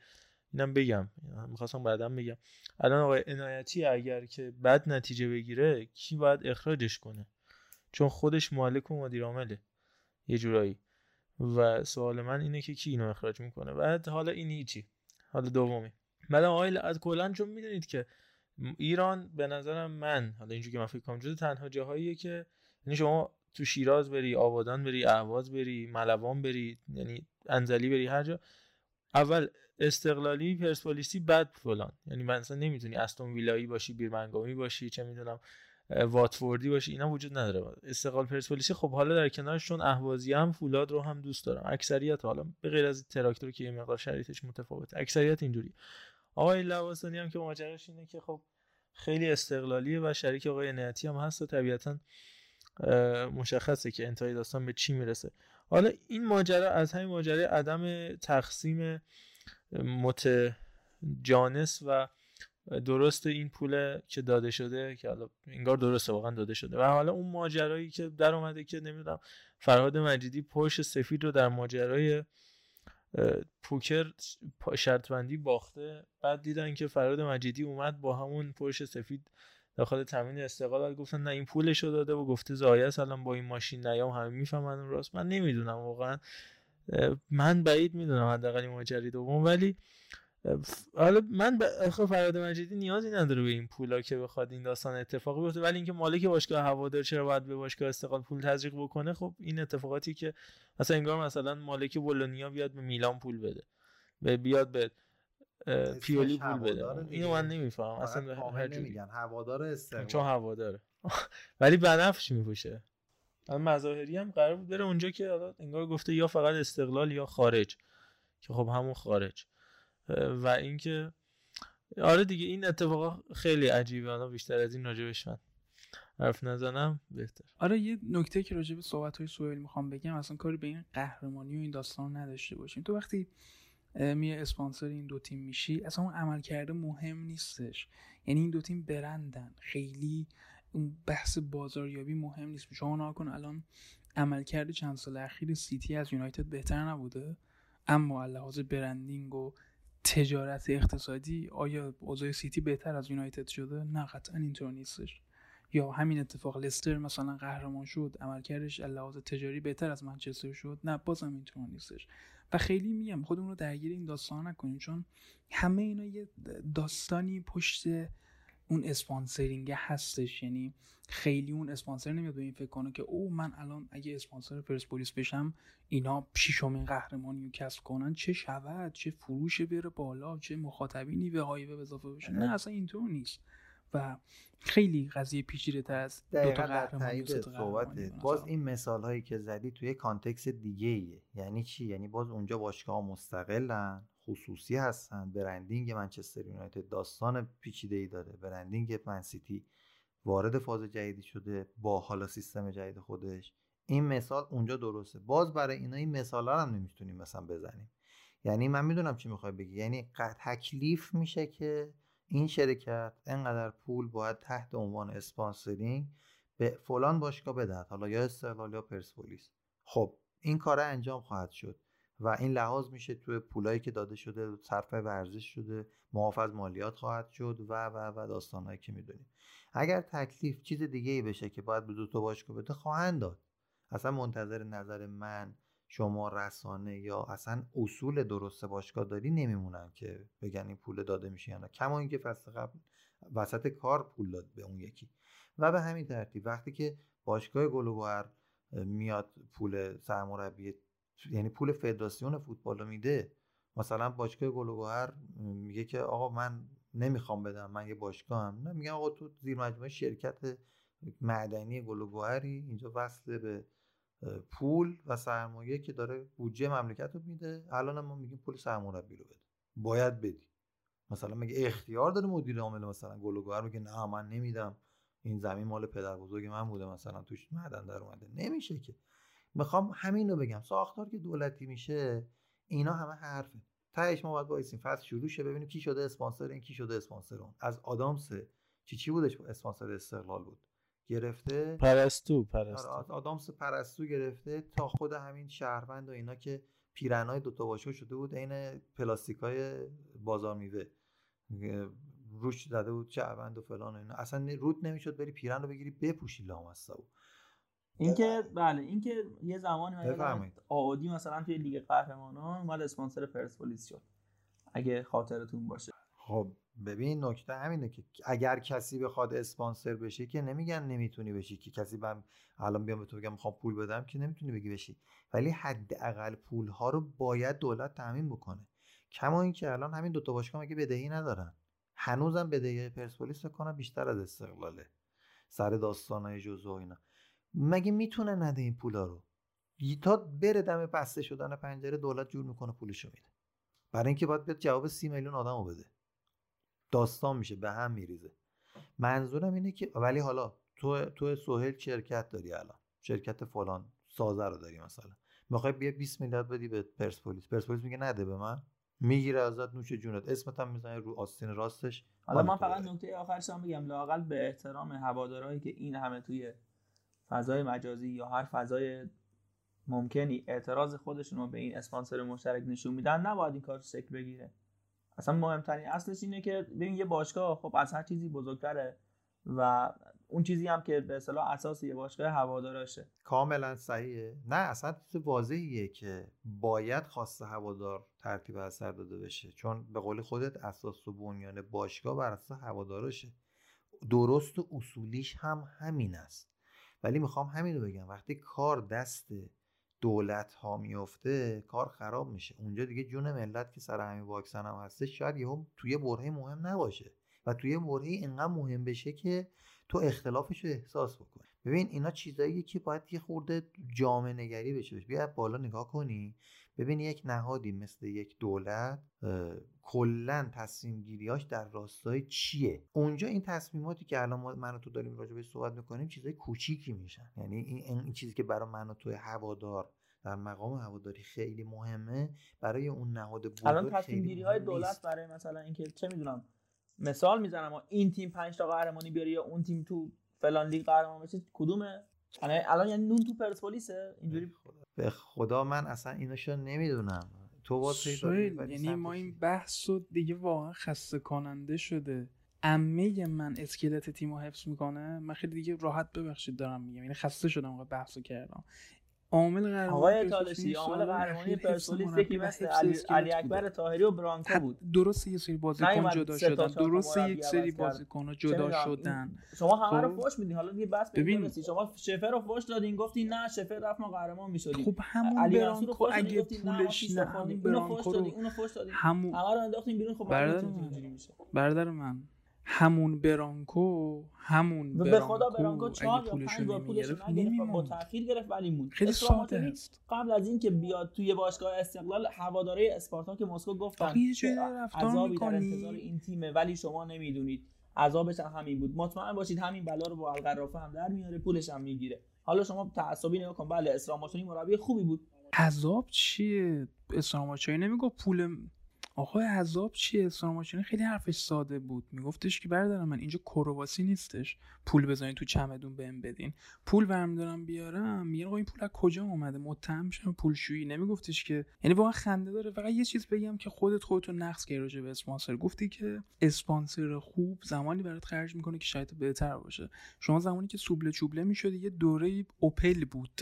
اینم بگم می‌خواستم بعدم بگم. الان آقای عنایتی اگر که بد نتیجه بگیره کی باید اخراجش کنه؟ چون خودش مالک و مدیر عامله. یه جورایی. و سوال من اینه که کی اینو اخراج می‌کنه؟ بعد حالا این هیچی. حالا دومی. بعد آقای از کلا چون می‌دونید که ایران به نظرم من حالا اینجوری که من فکر کنم جز تنها جاهاییه که یعنی شما تو شیراز بری آبادان بری اهواز بری ملوان بری یعنی انزلی بری هر جا. اول استقلالی پرسپولیسی بعد فلان. یعنی مثلا نمی‌تونی استون ویلایی باشی بیرمنگامی باشی چه می‌دونم واتفوردی باشی اینا وجود نداره. استقلال پرسپولیسی خب حالا در کنارش چون اهوازی هم فولاد رو هم دوست دارم. اکثریت حالا به غیر از تراکتور که یه مقدار شرایطش متفاوته. اکثریت اینجوری. آقای لواسانی هم که ماجراش اینه که خب خیلی استقلالیه و شریک آقای نعتی هم هست و طبیعتا مشخصه که انتهای داستان به چی می‌رسه. حالا این ماجرا از همین ماجرای عدم تقسیم متجانس و درست این پول که داده شده که حالا انگار درسته واقعا داده شده. و حالا اون ماجرایی که در اومده که نمی‌دونم فرهاد مجیدی پرش سفید رو در ماجرای پوکر شرط بندی باخته. بعد دیدن که فراد مجیدی اومد با همون پرش سفید داخل تامین استقلال گفتن نه این پولش رو داده و گفته زایه الان با این ماشین نیام همه می‌فهمن راست. من نمی‌دونم واقعا. من بعید می‌دونم حداقل این ماجرای دوم ولی حالا من خب فراد مجیدی نیازی نداره به این پولا که بخواد این داستان اتفاقی بیفته. ولی اینکه مالک باشگاه هوادار چرا باید به باشگاه استقلال پول تزریق بکنه خب این اتفاقاتی که مثلا انگار مثلا مالک بولونیا بیاد به میلان پول بده. به بیاد به پیولی پول بده. اینو من نمی‌فهمم اصلا هر نمیگن هوادار استقلال چون هواداره. ولی بنفش میپوشه. مظاهری هم قرار بود بره اونجا که انگار گفته یا فقط استقلال یا خارج که خب همون خارج. و اینکه آره دیگه این اتفاقا خیلی عجیبه. حالا بیشتر از این راجبش من حرف نزنم بهتر. آره یه نکته که راجب صحبت های سوهل می‌خوام بگم اصلا کاری به این قهرمانی و این داستان نداشته باشیم. تو وقتی می اسپانسر این دو تیم میشی اصلا اون عمل کرده مهم نیستش. یعنی این دو تیم برندن. خیلی اون بحث بازاریابی مهم نیست. شما ناکن الان عملکرد چند سال اخیر سیتی از یونایتد بهتر نبوده. اما لحاظ branding و تجارت اقتصادی آیا اوضاع سیتی بهتر از یونایتد شده؟ نه قطعا اینطور نیستش. یا همین اتفاق لستر مثلا قهرمان شد عملکردش لحاظ تجاری بهتر از منچستر شد؟ نه بازم اینطور نیستش. و خیلی میگم خودمون رو درگیر این داستان نکنیم چون همه اینا یه داستانی پشت اون sponsoring هستش. یعنی خیلی اون اسپانسر نمیاد به این فکر کنه که او من الان اگه اسپانسر پرسپولیس بشم اینا ششمین قهرمانی رو کسب کنن چه شود چه فروش بره بالا چه مخاطبینی به های وب اضافه بشه؟ نه. اصلا اینطور نیست. و خیلی قضیه پیچیده تر از دو تا قهرمانی باز این مثال هایی که زدی توی context دیگه ایه یعنی چی؟ یعنی باز اونجا باشگاه مستقلن خصوصی هستن. branding منچستر یونایتد داستان پیچیده ای داره. branding منسیتی وارد فاز جدیدی شده با حالا سیستم جدید خودش. این مثال اونجا درسته. باز برای اینا این مثال ها هم نمی‌تونیم مثلا بزنیم. یعنی من می‌دونم چی می‌خوای بگی. یعنی تکلیف میشه که این شرکت انقدر پول باید تحت عنوان اسپانسرینگ به فلان باشگاه بدهد حالا یا استقلال یا پرسپولیس. خب این کار انجام خواهد شد و این لحاظ میشه توی پولایی که داده شده صرف ورزش شده معاف از مالیات خواهد شد و و و داستانهایی که می‌دونیم. اگر تکلیف چیز دیگه ای بشه که باید به دو تا باشگاه بده خواهند داد. اصلا منتظر نظر من شما رسانه یا اصلا اصول درست باشگاه داری نمیمونن که بگن این پول داده میشه یا نه. کما اینکه فصل قبل وسط کار پول داد به اون یکی. و به همین ترتیب وقتی که باشگاه گلوگوهر میاد پول سرمربی یعنی پول فدراسیون فوتبال رو میده مثلا باشگاه گلوگوهر میگه که آقا من نمی‌خوام بدم من یه باشگاه هم نه میگم آقا تو زیر مجموعه شرکت معدنی گلوگوهری اینجا وصل به پول و سرمایه که داره بودجه مملکت رو میده. الان ما میگیم پول سرمربی رو بده. باید بدی. مثلا میگه اختیار داره مدیر عامل مثلا گلوگوهر میگه نه من نمیدم. این زمین مال پدر بزرگ من بوده مثلا توش معدن در اومده. نمیشه که. می‌خوام همین رو بگم. ساختار که دولتی میشه اینا همه حرفه. تهش ما باید وایسیم فصل شروع شه ببینیم کی شده اسپانسر این کی شده اسپانسر اون. از آدامس چی چی بودش اسپانسر استقلال بود؟ گرفته. پرستو پرستو. آره آدامس پرستو گرفته تا خود همین شهروند و اینا که پیرنای دوتا باشگاه شده بود عین پلاستیکای بازار میوه روش زده بود شهروند و فلان و اینا. اصلا روت نمی‌شد بری پیرن رو بگیری بپوشی لامصب. اینکه بله اینکه یه زمانی آودی مثلا توی لیگ قهرمانان اومد اسپانسر پرسپولیس شد. اگه خاطرتون باشه. خب ببین نکته همینه که اگر کسی بخواد اسپانسر بشه که نمیگن نمی‌تونی بشی. که کسی بهم الان بیام به تو بگم می‌خوام پول بدم که نمی‌تونی بگی بشی. ولی حداقل پول ها رو باید دولت تامین بکنه. کما اینکه الان همین دوتا باشگاه مگه بدهی ندارن. هنوزم بدهی پرسپولیس کنه بیشتر از استقلاله. سر داستانای جزو اینا. مگه می‌تونه نده این پولا رو؟ تا بره دم بسته شدن پنجره دولت جور می‌کنه پولشو میده. برای اینکه باید بیاد جواب سی میلیون آدم بده. داستان میشه به هم میریزه. منظورم اینه که ولی حالا تو تو سهل شرکت داری الان. شرکت فلان سازه رو داری مثلا. می‌خوای بیا 20 میلیارد بدی به پرسپولیس. پرسپولیس میگه نده به من. می‌گیره ازت نوش جونت. اسمت هم می‌زنه رو آستین راستش. حالا من فقط نکته آخرش هم بگم. لاقل به احترام هوادارهایی که این همه توی فضای مجازی یا هر فضای ممکنی اعتراض خودشون رو به این اسپانسر مشترک نشون میدن نباید این کار شکل بگیره. اصلا مهمترین اصلش اینه که ببین یه باشگاه خب از هر چیزی بزرگتره و اون چیزی هم که به اصطلاح اساس یه باشگاه هواداراشه. کاملا صحیحه. نه اصلا چیز واضحیه که باید خواست هوادار ترتیب اثر داده بشه. چون به قول خودت اساس و بنیان باشگاه بر اساس هوادارشه درست و اصولیش هم همین است. ولی می‌خوام همین رو بگم. وقتی کار دست دولت ها میفته کار خراب میشه. اونجا دیگه جون ملت که سر همین واکسن هم هسته شاید یهو توی برهه مهم نباشه و توی برهه اینقدر مهم بشه که تو اختلافش رو احساس بکنی. ببین اینا چیزایی که باید یه خورده جامعه نگری بشه. بیا بالا نگاه کنی. ببین یک نهادی مثل یک دولت کلا تصمیم گیریاش در راستای چیه؟ اونجا این تصمیماتی که الان ما من و تو داریم راجع به صحبت می‌کنیم چیزای کوچیکی میشن. یعنی این, این چیزی که برای من و تو هوادار در مقام هواداری خیلی مهمه برای اون نهاد بزرگ الان تصمیم گیری های دولت برای مثلا اینکه چه می‌دونم مثال می‌زنم این تیم 5 تا قهرمانی بیاره یا اون تیم تو فلان لیگ قهرمان بشه کدومه؟ الان یعنی نون تو پرسپولیسه؟ اینجوری به خدا من اصلا ایناشو نمی‌دونم. تو یعنی ما این بحث رو دیگه واقعا خسته کننده شده. امه من اسکلت تیم رو حفظ می‌کنه؟ من خیلی دیگه راحت ببخشید دارم میگم. یعنی خسته شدم بحث کردم. عامل قهرمانی آقای تالشی عامل قهرمانی پرسپولیس یکی مثل علی, علی اکبر طاهری و برانکو بود. درست یه سری بازیکن جدا شدن. درست یک سری بازیکن جدا شدن. شما همه رو فوش میدین. حالا دیگه بس ببین. شما شفر رو فوش دادین گفتین نه شفر رفت ما قهرمان می‌شدیم. خب همون برانکو اگه پولش نه همون برانکو رو اونو فوش دادین. همون همه رو انداختین بیرون خب برادر من همون برانکو همون برانکو به خدا برانکو چهار یا پنج بار پولش نگرفت با تاخیر گرفت ولی موند خیلی ساده. قبل از اینکه بیاد توی باشگاه استقلال هواداره اسپارتاک مسکو گفتن که عذابی در انتظار این تیمه ولی شما نمی‌دونید. عذابش هم همین بود. مطمئن باشید همین بلا رو با القرافه هم در میاره پولش هم می‌گیره. حالا شما تعصبی نگاه کن. بله اسلام مربی خوبی بود. عذاب چیه؟ اسلام نمیگه پول آقای عذاب چیه؟ اسلام خیلی حرفش ساده بود. میگفتش که بردارم من اینجا کرواسی نیستش. پول بزنین تو چمدون بهم بدین. پول برم دارم بیارم. میگن آقا این پول از کجا اومده؟ متهم میشم پولشویی. نمیگفتش که یعنی واقعا خنده داره. فقط یه چیز بگم که خودت خودتو نقص کردی راجع به اسپانسر. گفتی که اسپانسر خوب زمانی برات خرج می‌کنه که شاید بهتر باشه. شما زمانی که سوبله چوبله می‌شد یه دوره اوپل بود.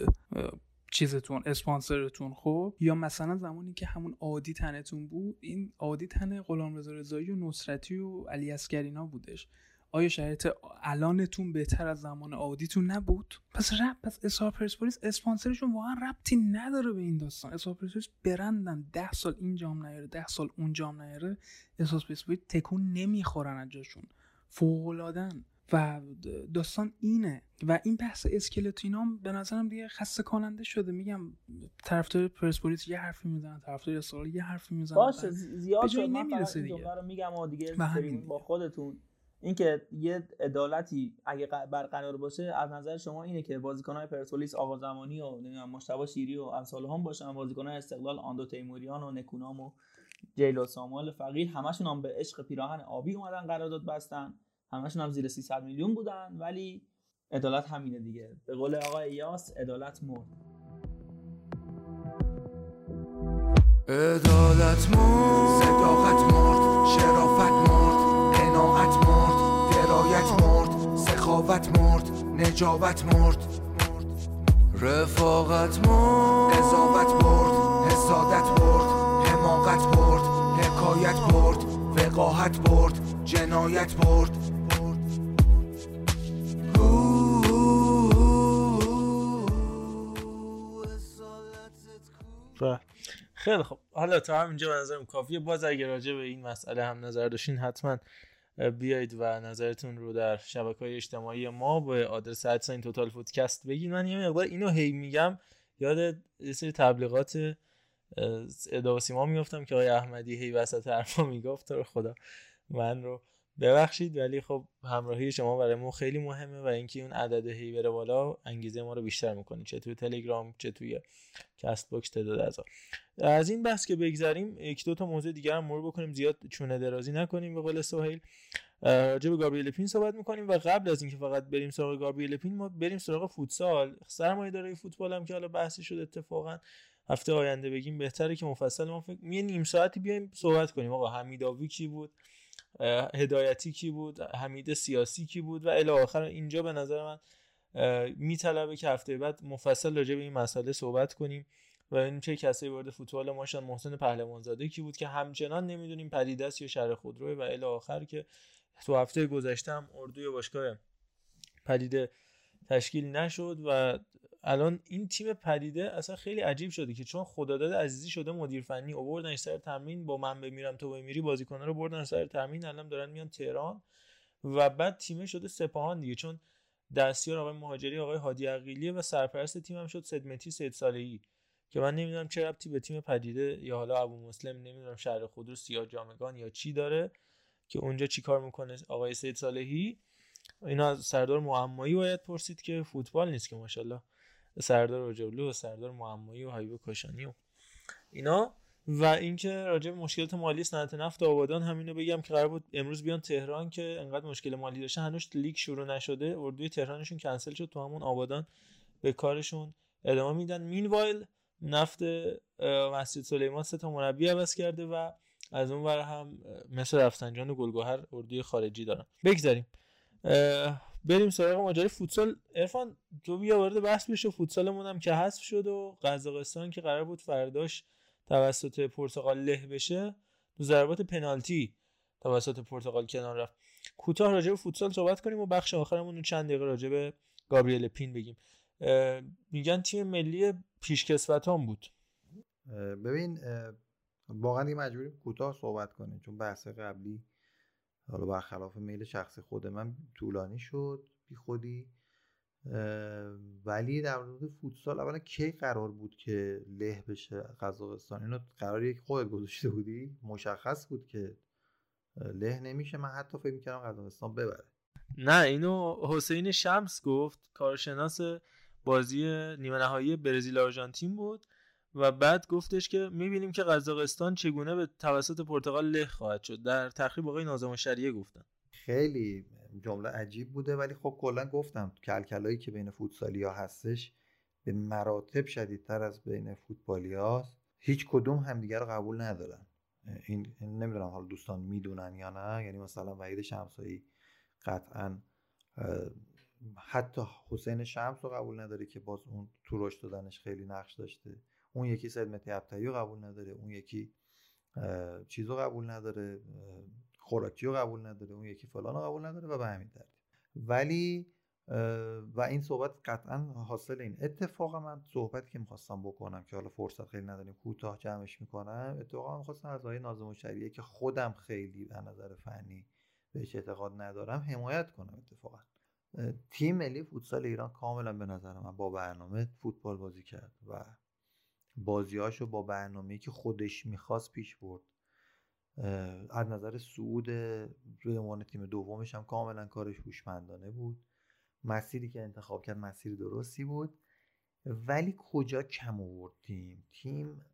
چیزتون اسپانسرتون خب؟ یا مثلا زمانی که همون عادی تنتون بود این عادی تن غلامرضا رضایی و نصرتی و علی اسکرینا بودش. آیا شرایط الانتون بهتر از زمان عادیتون نبود؟ پس رب پس اسار پرسپولیس اسپانسرشون واقعا ربطی نداره به این داستان. اسار پرسپولیس برندن ده سال این جام نیاره ده سال اون جام نیاره. اسار پرسپولیس تکون نمی‌خورن از جاشون فوقلادن و داستان اینه. و این بحث اسکلتینا به نظرم دیگه خسته کننده شده. میگم طرفدار پرسپولیس یه حرفی می‌زنن طرفدار استقلال یه حرفی می‌زنن باشه زیاد شد. نمی‌رسه دیگه. رو میگم و دیگه با خودتون. اینکه یه عدالتی اگه برقرار باشه از نظر شما اینه که بازیکن‌های پرسپولیس آقا زمانی و نمی‌دونم مشتبه شیری و امثال هم باشن بازیکن‌های استقلال آندو تیموریان و نکونام و جیلو ساموئل فقیر همشون هم به عشق پیراهن آبی اومدن قرارداد بستن. همشون هم زیر 300 میلیون بودن ولی عدالت همینه دیگه. به قول آقای یاس عدالت مرد. عدالت مرد. صداقت مرد شرافت مرد قناعت مرد درایت مرد سخاوت مرد نجابت مرد. رفاقت مرد. قضاوت برد حسادت برد حماقت برد حکایت برد وقاحت برد جنایت برد خیلی خب. حالا تا همینجا به نظرم کافیه. باز اگه راجع به این مسئله هم نظر داشتین حتما بیایید و نظرتون رو در شبکه های اجتماعی ما به آدرس ادساین توتال فودکست بگید من یه مقدار اینو هی میگم. یاد یه سری تبلیغات صدا سیما می‌گفتم که آقای احمدی هی وسط حرفا می‌گفت. رو خدا من رو ببخشید ولی خب همراهی شما برای ما خیلی مهمه و اینکه اون عدد هی بره بالا انگیزه ما رو بیشتر می‌کنه چه توی تلگرام چه توی کست باکس تعداد از از این بحث که بگذریم یک دو تا موضوع دیگر هم مرور بکنیم زیاد چونه درازی نکنیم به قول سهیل. راجع به گابریل پین صحبت می‌کنیم و قبل از اینکه فقط بریم سراغ گابریل پین ما بریم سراغ فوتسال. سرمایه داره فوتبال هم که حالا بحثی شد اتفاقا هفته آینده بگیم بهتره که مفصل ما فکر یه نیم ساعتی بیایم صحبت کنیم. آقا حمیداوی کی بود؟ هدایتی کی بود حمید سیاسی کی بود و الی آخر اینجا به نظر من میطلبه که هفته بعد مفصل راجع به این مسئله صحبت کنیم و این چه کسایی وارد فوتبال ماشان محسن پهلوانزاده کی بود که همچنان نمی‌دونیم پدیده یا شهر خودروه و الی آخر که تو هفته گذشته هم اردوی باشگاه پدیده تشکیل نشد و الان این تیم پدیده اصلا خیلی عجیب شده که چون خداداد عزیزی شده مدیر فنی آوردن سر تمرین با من بمیرم تو بمیری بازیکن‌ها رو بردن سر تمرین الان دارن میان تهران و بعد تیم شده سپاهان دیگه. چون دستیار آقای مهاجری آقای هادی عقیلی و سرپرست تیم هم شد سدمتی سید سالهی که من نمی‌دونم چه ربطی به تیم پدیده یا حالا ابو مسلم نمی‌دونم شهر خودرو سیاه جامگان یا چی داره که اونجا چیکار می‌کنه آقای سید صالحی. اینا سردار معمایی باید پرسید که فوتبال نیست که ماشاءالله. سردار اوجولو و سردار معمایی و حبیب کاشانی و اینا. و اینکه راجع به مشکلات مالی صنعت نفت آبادان همینو بگم که قرار بود امروز بیان تهران که انقدر مشکل مالی داشته. هنوز لیگ شروع نشده. اردوی تهرانشون کنسل شد تو همون آبادان به کارشون ادامه میدن. مینوایل نفت مسجد سلیمان سه تا مربی عوض کرده و از اون ور هم مثل رفسنجان و گلگهر اردوی خارجی دارن. بگذاریم. بریم سراغ ماجرای فوتسال. ارفان تو بیا وارد بحث بشه فوتسالمون هم که حذف شد و قزاقستان که قرار بود فرداش توسط پرتغال له بشه دو ضربات پنالتی توسط پرتغال کنار رفت. کوتاه راجع به فوتسال صحبت کنیم و بخش آخرمون رو چند دقیقه راجع به گابریل پین بگیم. میگن تیم ملی پیشکسوتان بود. ببین واقعا مجبوریم کوتاه صحبت کنیم چون بحث قبلی حالا برخلاف میل شخصی خود من طولانی شد بی خودی. ولی در مورد فوتسال اولا کی قرار بود که له بشه قزاقستان؟ اینو قرار یک خودت گذاشته بودی؟ مشخص بود که له نمیشه. من حتی فکر می‌کردم قزاقستان ببره. نه اینو حسین شمس گفت کارشناس بازی نیمه نهایی برزیل آرژانتین بود. و بعد گفتش که می‌بینیم که قزاقستان چگونه به توسط پرتغال له خواهد شد. در تقریب آقای ناظم شریعه گفتن. خیلی جمله عجیب بوده ولی خب کلا گفتم کلکلایی که بین فوتسالی ها هستش به مراتب شدیدتر از بین فوتبالی هاست. هیچ کدوم همدیگر رو قبول ندارن. این نمی‌دونم حالا دوستان می‌دونن یا نه. یعنی مثلا وحید شمسایی قطعا حتی حسین شمس رو قبول نداره که باز اون تو رشد دادنش خیلی نقش داشته. اون یکی سید متی رو قبول نداره اون یکی چیزو قبول نداره خوراکی رو قبول نداره اون یکی فلان رو قبول نداره و به همین ترتیب ولی و این صحبت قطعا حاصل این. اتفاق من صحبتی که می‌خواستم بکنم که حالا فرصت خیلی نداریم کوتاه جمعش می‌کنم اتفاقا می‌خواستم از آقای نازم شریعه که خودم خیلی از نظر فنی بهش اعتقاد ندارم حمایت کنم اتفاقا. تیم ملی فوتسال ایران کاملا به نظر من با برنامه فوتبال بازی کرد و بازیهاشو با برنامه که خودش می‌خواست پیش برد. از نظر سعود روی عنوان تیم دومش هم کاملا کارش هوشمندانه بود. مسیری که انتخاب کرد مسیر درستی بود. ولی کجا کم آورد تیم تیم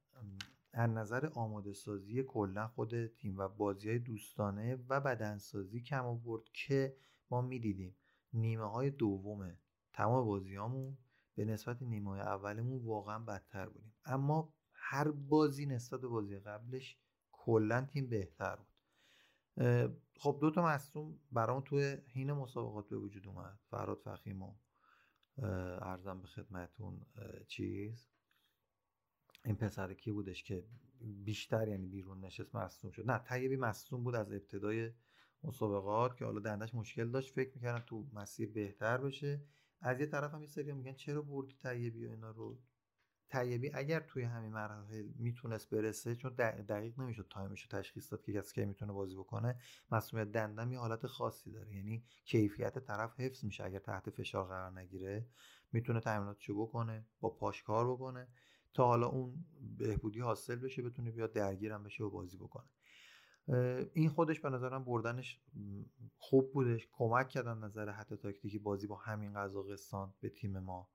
از نظر آماده سازی کلا خود تیم و بازی های دوستانه و بدنسازی کم آورد که ما می‌دیدیم. نیمه های دوم تمام بازیامون به نسبت نیمه های اولمون واقعا بدتر بودیم. اما هر بازی نسبت به بازی قبلش کلا تیم بهتر بود. خب دو تا مصوم برام توی حین مسابقات به وجود اومد. فراد فخیم و ارزم به خدمتون چیز. این پسر کی بودش که بیشتر یعنی بیرون نشست مصوم شد. نه طیبی مصوم بود از ابتدای مسابقات که حالا دندش مشکل داشت. فکر می‌کردن تو مسیر بهتر بشه. از یه طرف هم یه سری میگن چرا بردی طیبی و اینا رو؟ طیبی اگر توی همین مراحل می‌تونست برسه چون دقیق نمی‌شد تایمش رو تشخیص داد که کسی می‌تونه بازی بکنه مسئولیت دندم یه حالت خاصی داره. یعنی کیفیت طرف حفظ میشه. اگر تحت فشار قرار نگیره می‌تونه تمریناتشو بکنه با پاش کار بکنه تا حالا اون بهبودی حاصل بشه بتونه بیاد درگیرم بشه و بازی بکنه. این خودش به نظرم بردنش خوب بودش. کمک کردن نظر حتی تاکتیکی بازی با همین قزاقستان به تیم ما.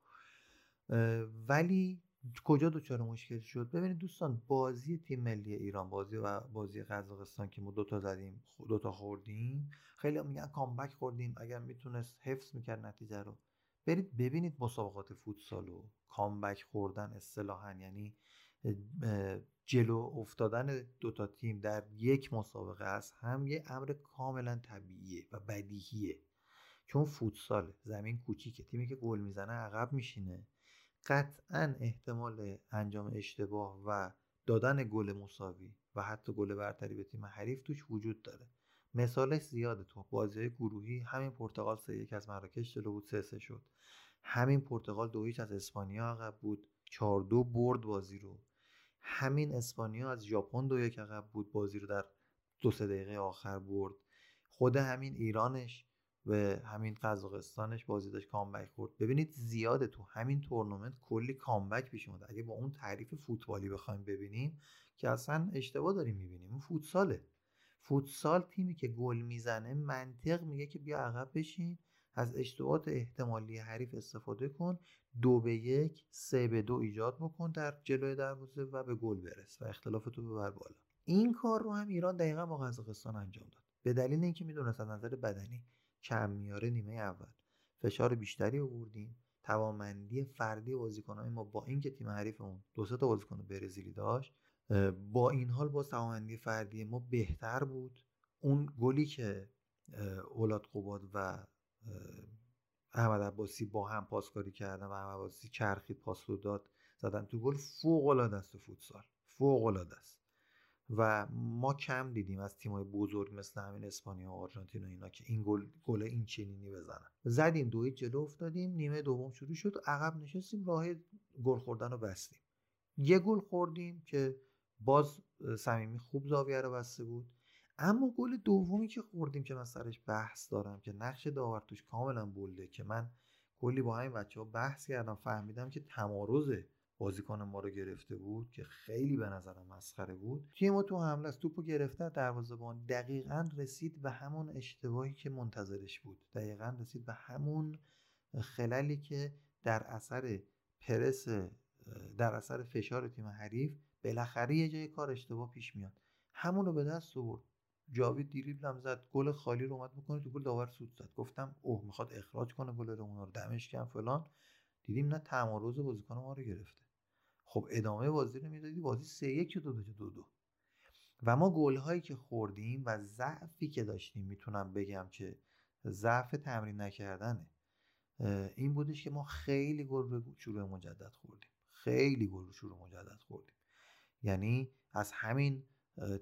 ولی کجا دچار مشکل شد؟ ببینید دوستان بازی تیم ملی ایران بازی و بازی قزاقستان که ما دوتا زدیم دوتا خوردیم خیلی میگن کامبک خوردیم. اگر می‌تونست حفظ می‌کرد نتیجه رو. برید ببینید مسابقات فوتسال و کامبک خوردن اصطلاحا یعنی جلو افتادن دوتا تیم در یک مسابقه است. هم یه امر کاملا طبیعیه و بدیهیه. چون فوتسال زمین کوچیکه. تیمی که گل می‌زنه عقب میشینه. قطعا احتمال انجام اشتباه و دادن گل مساوی و حتی گل برتری به تیم حریف توش وجود داره. مثالش زیاده تو. بازی گروهی همین پرتغال سه یک از مراکش جلو بود سه سه شد. همین پرتغال دو از اسپانیا عقب بود. چهار دو برد بازی رو. همین اسپانیا از ژاپن دو یک عقب بود بازی رو در دو سه دقیقه آخر برد. خود همین ایرانش و همین قزاقستانش بازی داشت کامبک خورد. ببینید زیاده تو همین تورنمنت کلی کامبک پیش اومده. اگه با اون تعریف فوتبالی بخوایم ببینیم که اصلا اشتباه داریم می‌بینیم. اون فوتساله. فوتسال تیمی که گل می‌زنه منطق میگه که بیا عقب بشین از اشتباهات احتمالی حریف استفاده کن دو به یک سه به دو ایجاد بکن در جلوی دروازه و به گل برس و اختلاف تو ببر بالا. این کار رو هم ایران دقیقا با قزاقستان انجام داد. به دلیل اینکه می‌دونست از نظر بدنی کم میاره نیمه اول. فشار بیشتری آوردیم. توانمندی فردی بازیکنان ما با اینکه تیم حریفمون دو تا بازیکن برزیلی داشت با این حال با توانمندی فردی ما بهتر بود. اون گلی که اولاد قباد و احمد عباسی با هم پاسکاری کردن و احمد عباسی چرخید پاس رو داد زدن تو گل فوق العاده است فوتسال. فوق العاده است. و ما کم دیدیم از تیمای بزرگ مثل همین اسپانیا و آرژانتین و اینا که این گل گل این چنینی بزنن. زدیم دو جلو افتادیم نیمه دوم شروع شد عقب نشستیم راه گل خوردن رو بستیم. یه گل خوردیم که باز صمیمی خوب زاویه رو بسته بود. اما گل دومی که خوردیم که من سرش بحث دارم که نقش داور توش کاملا بلده که من کلی با همین بچه ها بحث کردم فهمیدم که تمارز بازیکن ما رو گرفته بود که خیلی به نظرم مسخره بود. تیم تو حمله از توپو گرفته دروازه‌بان دقیقا رسید به همون اشتباهی که منتظرش بود. دقیقا رسید به همون خلالی که در اثر پرس در اثر فشار تیم حریف بالاخره یه جای کار اشتباه پیش میاد. همون رو به دست آورد. جاوید دیریبلم زد گل خالی رو اومد بکنه تو گل داور سود زد. گفتم اوه می‌خواد اخراج کنه گل رو رو دمش کم فلان. دیدیم نه تمارز بازیکن ما رو گرفته. خب ادامه بازی رو می‌دادی بازی سه یک دو دو دو. و ما گل هایی که خوردیم و ضعفی که داشتیم می‌تونم بگم که ضعف تمرین نکردنه. این بودش که ما خیلی گل رو شروع مجدد خوردیم. خیلی گل رو شروع مجدد خوردیم. یعنی از همین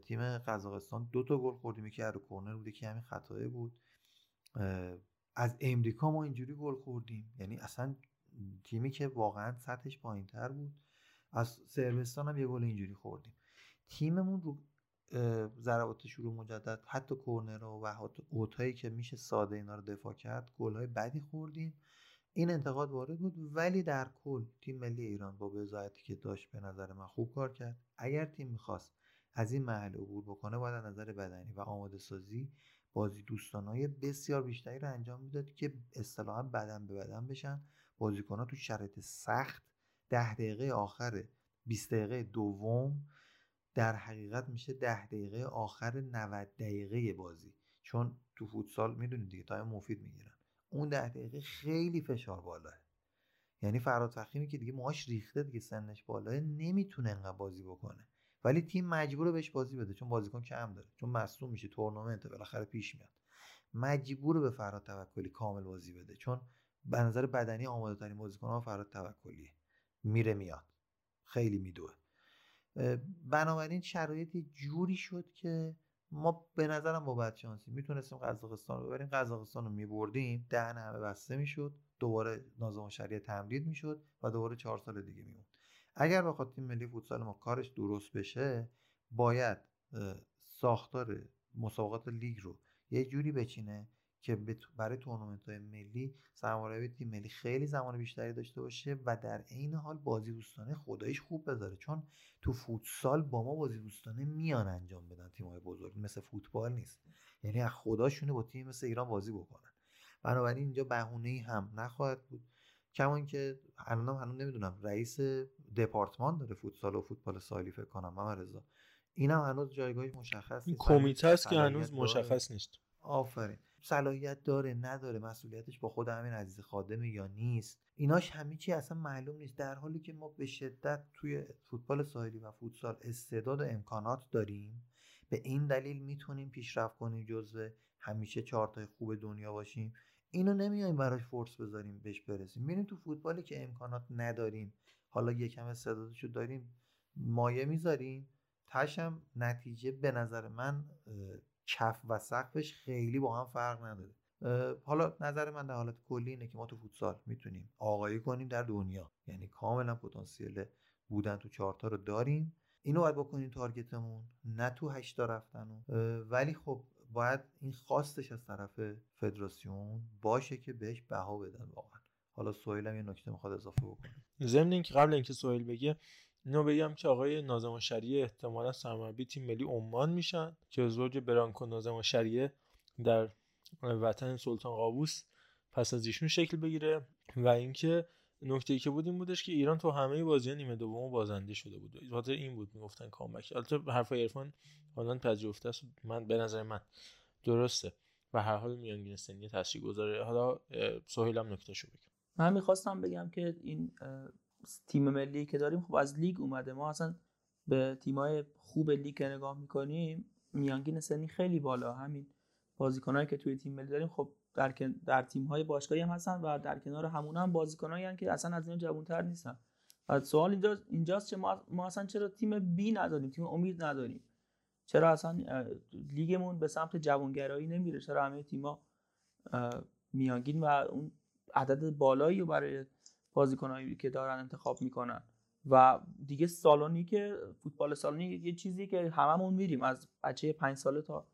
تیم قزاقستان دو تا گل خوردیم. که رو کورنر بود که همین خطایه بود. از امریکا ما اینجوری گل خوردیم. یعنی اصلا تیمی که واقعا سطحش تر بود. از سربستان هم یه گل اینجوری خوردیم. تیممون رو ضربات شروع مجدد حتی کورنر و حتی اوتایی که میشه ساده اینا رو دفاع کرد گلهای بدی خوردیم. این انتقاد وارد بود ولی در کل تیم ملی ایران با بزاعتی که داشت به نظر من خوب کار کرد. اگر تیم می‌خواست از این محل عبور بکنه باید از نظر بدنی و آماده سازی بازی دوستانهای بسیار بیشتری رو انجام می‌داد که اصطلاحا بدن به بدن بشن. بازیکنها تو شرایط سخت ده دقیقه آخر 20 دقیقه دوم در حقیقت میشه ده دقیقه آخر 90 دقیقه بازی. چون تو فوتسال می‌دونید دیگه time مفید می‌گیرن. اون ده دقیقه خیلی فشار بالاه. یعنی فرهاد فخیمی که دیگه موهاش ریخته دیگه سنش بالاه نمی‌تونه انقدر بازی بکنه. ولی تیم مجبوره بهش بازی بده چون بازیکن کم داره چون مصدوم میشه تورنمنت بالاخره پیش میاد. مجبور به فرهاد توکلی کامل بازی بده چون به نظر بدنی آماده ترین بازیکن ها فراد توکلیه. میره میاد. خیلی میدوه. بنابراین شرایطی جوری شد که ما به نظرم با بدشانسی می‌تونستیم قزاقستان رو ببریم. قزاقستان رو میبردیم. دهن همه بسته می‌شد. دوباره نازم شریع تمدید می‌شد و دوباره چهار سال دیگه میموند. اگر بخواد تیم ملی فوتسال ما کارش درست بشه باید ساختار مسابقات لیگ رو یه جوری بچینه که برای تورنمنت های ملی سرمربی تیم ملی خیلی زمان بیشتری داشته باشه و در عین حال بازی دوستانه خدایش خوب بذاره. چون تو فوتسال با ما بازی دوستانه میان انجام بدن تیم های بزرگ. مثل فوتبال نیست. یعنی از خداشونه با تیم مثل ایران بازی بکنن. بنابراین اینجا بهونه هم نخواهد بود. کما که الانم هنوز نمی‌دونم رئیس دپارتمان داره فوتسال و فوتبال سالی فکر کنم محمد رضا. اینم هنوز جایگاهی مشخص نیست. کمیته است که هنوز مشخص نیست. آفرین. صلاحیت داره نداره مسئولیتش با خود همین عزیز خادمه یا نیست. ایناش همه چی اصلا معلوم نیست. در حالی که ما به شدت توی فوتبال ساحلی و فوتسال استعداد و امکانات داریم. به این دلیل می‌تونیم پیشرفت کنیم جزو همیشه چهارتای خوب دنیا باشیم. اینو نمیایم براش فورس بذاریم بهش برسیم. میریم تو فوتبالی که امکانات نداریم. حالا یکم استعدادشو داریم مایه می‌ذاریم. تشم نتیجه به نظر من کف و سقفش خیلی با هم فرق نداره. حالا نظر من در حالت کلی اینه که ما تو فوتسال می‌تونیم آقایی کنیم در دنیا. یعنی کاملا پتانسیل بودن تو چهارتا رو داریم. اینو باید بکنیم تارگتمون نه تو هشتا رفتن ولی خب باید این خواستش از طرف فدراسیون باشه که بهش بها بدن واقعا. حالا سویل هم یه نکته می‌خواد اضافه بکنه. ضمن اینکه قبل اینکه سویل بگه اینو بگم که آقای نازم شریعه احتمالا سرمربی تیم ملی عمان میشن که زوج برانکو نازم شریعه در وطن سلطان قابوس پس از ایشون شکل بگیره و اینکه نکته ای که بود این بودش که ایران تو همه بازی نیمه دوم بازنده شده بود. خاطر این بود می‌گفتن کامبک. البته حرف عرفان حالا پذیرفته است. من به نظر من درسته و هر حال میانگین سنی گذاره حالا سهیل هم نکته شو بگم. من می‌خواستم بگم که این تیم ملی که داریم خب از لیگ اومده. ما اصلا به تیمای خوب لیگ نگاه می‌کنیم میانگین سنی خیلی بالا. همین بازیکنایی که توی تیم ملی داریم خب در در تیم های باشگاهی هم هستن و در کنار همون هم بازیکنایی که اصلا از اینا جوانتر نیستن. و سوال اینجا اینجاست که ما, ما اصلا چرا تیم بی نداریم تیم امید نداریم؟ چرا اصلا لیگمون به سمت جوانگرایی نمیره؟ چرا همه تیما میانگین و اون عدد بالایی رو برای بازیکنایی که دارن انتخاب می‌کنن. و دیگه سالونی که فوتبال سالونی یه چیزی که هممون میریم. از بچه پنج ساله تا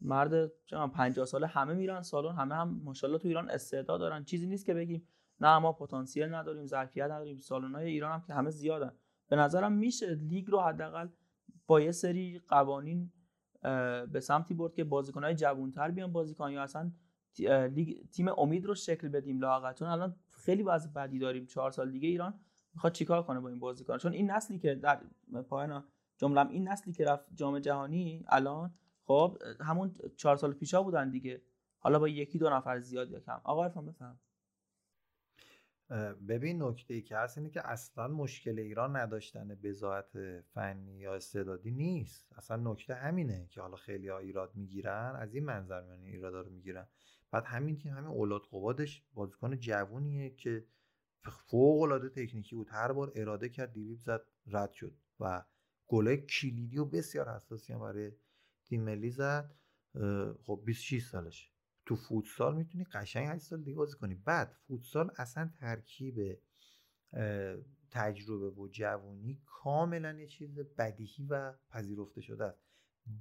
مرد 50 ساله همه میرن سالن همه هم ماشاءالله تو ایران استعداد دارن. چیزی نیست که بگیم نه ما پتانسیل نداریم ظرفیت نداریم. سالن‌های ایران هم که همه زیادن. به نظرم میشه لیگ رو حداقل با یه سری قوانین به سمتی برد که بازیکن‌های جوانتر بیان بازیکن یا اصلا لیگ تیم امید رو شکل بدیم لااقل چون الان خیلی وضع بدی داریم چهار سال دیگه ایران می‌خواد چیکار کنه با این بازیکن؟ چون این نسلی که در پایان جملم این نسلی که رفت جام جهانی الان خب همون چهار سال پیشا بودن دیگه. حالا با یکی دو نفر زیاد یا کم. آقا عرفان بفهم. ببین نکته ای که هست اینه که اصلا مشکل ایران نداشتن بزاعت فنی یا استعدادی نیست. اصلا نکته همینه که حالا خیلی ها ایراد می‌گیرن از این منظر یعنی ایرادا رو می‌گیرن. بعد همین تیم همین اولاد قوادش بازیکن جوونیه که فوق العاده تکنیکی بود. هر بار اراده کرد دیریب زد رد شد و گله کلیدی و بسیار حساسی هم برای تیم ملی زد. خب 26 سالش. تو فوتسال می‌تونی قشنگ 8 سال دیگه بازی کنی. بعد فوتسال اصلا ترکیب تجربه و جوانی کاملا یه چیز بدیهی و پذیرفته شده است.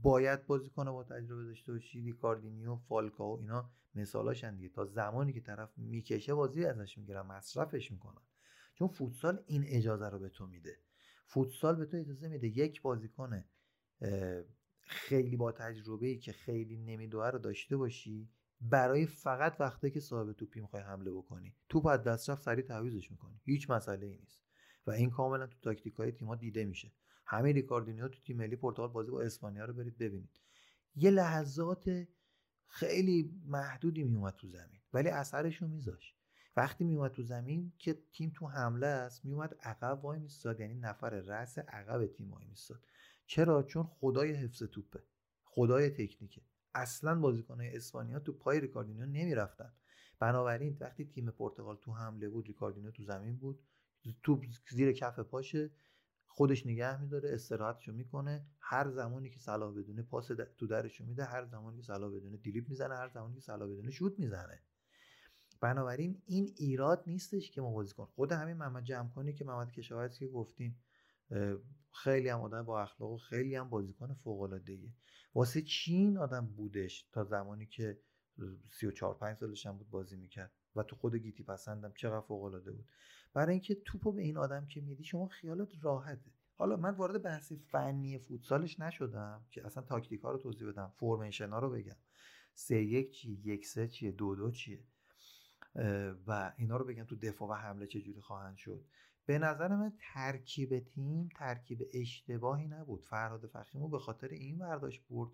باید بازیکن با تجربه داشته باشی ریکاردینیو فالکاو اینا مثالاشن دیگه. تا زمانی که طرف می‌کشه بازی ازش می‌گیرن مصرفش می‌کنن. چون فوتسال این اجازه رو به تو میده. فوتسال به تو اجازه میده یک بازیکن خیلی با تجربه ای که خیلی نمیدوه رو داشته باشی. برای فقط وقتی که صاحب توپی می‌خوای حمله بکنی. توپ از دست رفت سریع تعویضش می‌کنی. هیچ مسئله ای نیست. و این کاملا تو تاکتیک های تیم‌ها دیده میشه. همین ریکاردینیو تو تیم ملی پرتغال بازی با اسپانیا رو برید ببینید. یه لحظات خیلی محدودی میومد تو زمین ولی اثرش رو میذاش وقتی میومد تو زمین که تیم تو حمله است میومد عقب وای میستاد یعنی نفر رأس عقب تیم وای میستاد. چرا؟ چون خدای حفظ توپه. خدای تکنیکه. اصلا بازیکنهای اسپانیا تو پای ریکاردینیو نمی‌رفتن. بنابراین وقتی تیم پرتغال تو حمله بود ریکاردینیو تو زمین بود تو زیر کف پاشه خودش نگه میداره استراحتشو می‌کنه. هر زمانی که صلاح بدونه پاس تو درشو میده هر زمانی که صلاح بدونه دریبل می‌زنه هر زمانی که صلاح بدونه شوت می‌زنه. بنابراین این ایراد نیستش که ما بازیکن خود همین محمد جمع که محمد کشاورزی که گفتیم خیلی هم آدم با اخلاق و خیلی هم بازیکن فوق العاده واسه چین آدم بودش تا زمانی که 34 5 سالش هم بود بازی می‌کرد و تو خود گیتی پسندم چقدر فوق العاده بود. برای اینکه توپو به این آدم که میدی شما خیالت راحته. حالا من وارد بحث فنی فوتسالش نشدم که اصلا تاکتیک ها رو توضیح بدم فرمیشن ها رو بگم. سه یک چیه یک سه چیه دو دو چیه؟ و اینا رو بگم تو دفاع و حمله چه جوری خواهند شد. به نظر من ترکیب تیم ترکیب اشتباهی نبود. فرهاد فخیمو به خاطر این برداشت برد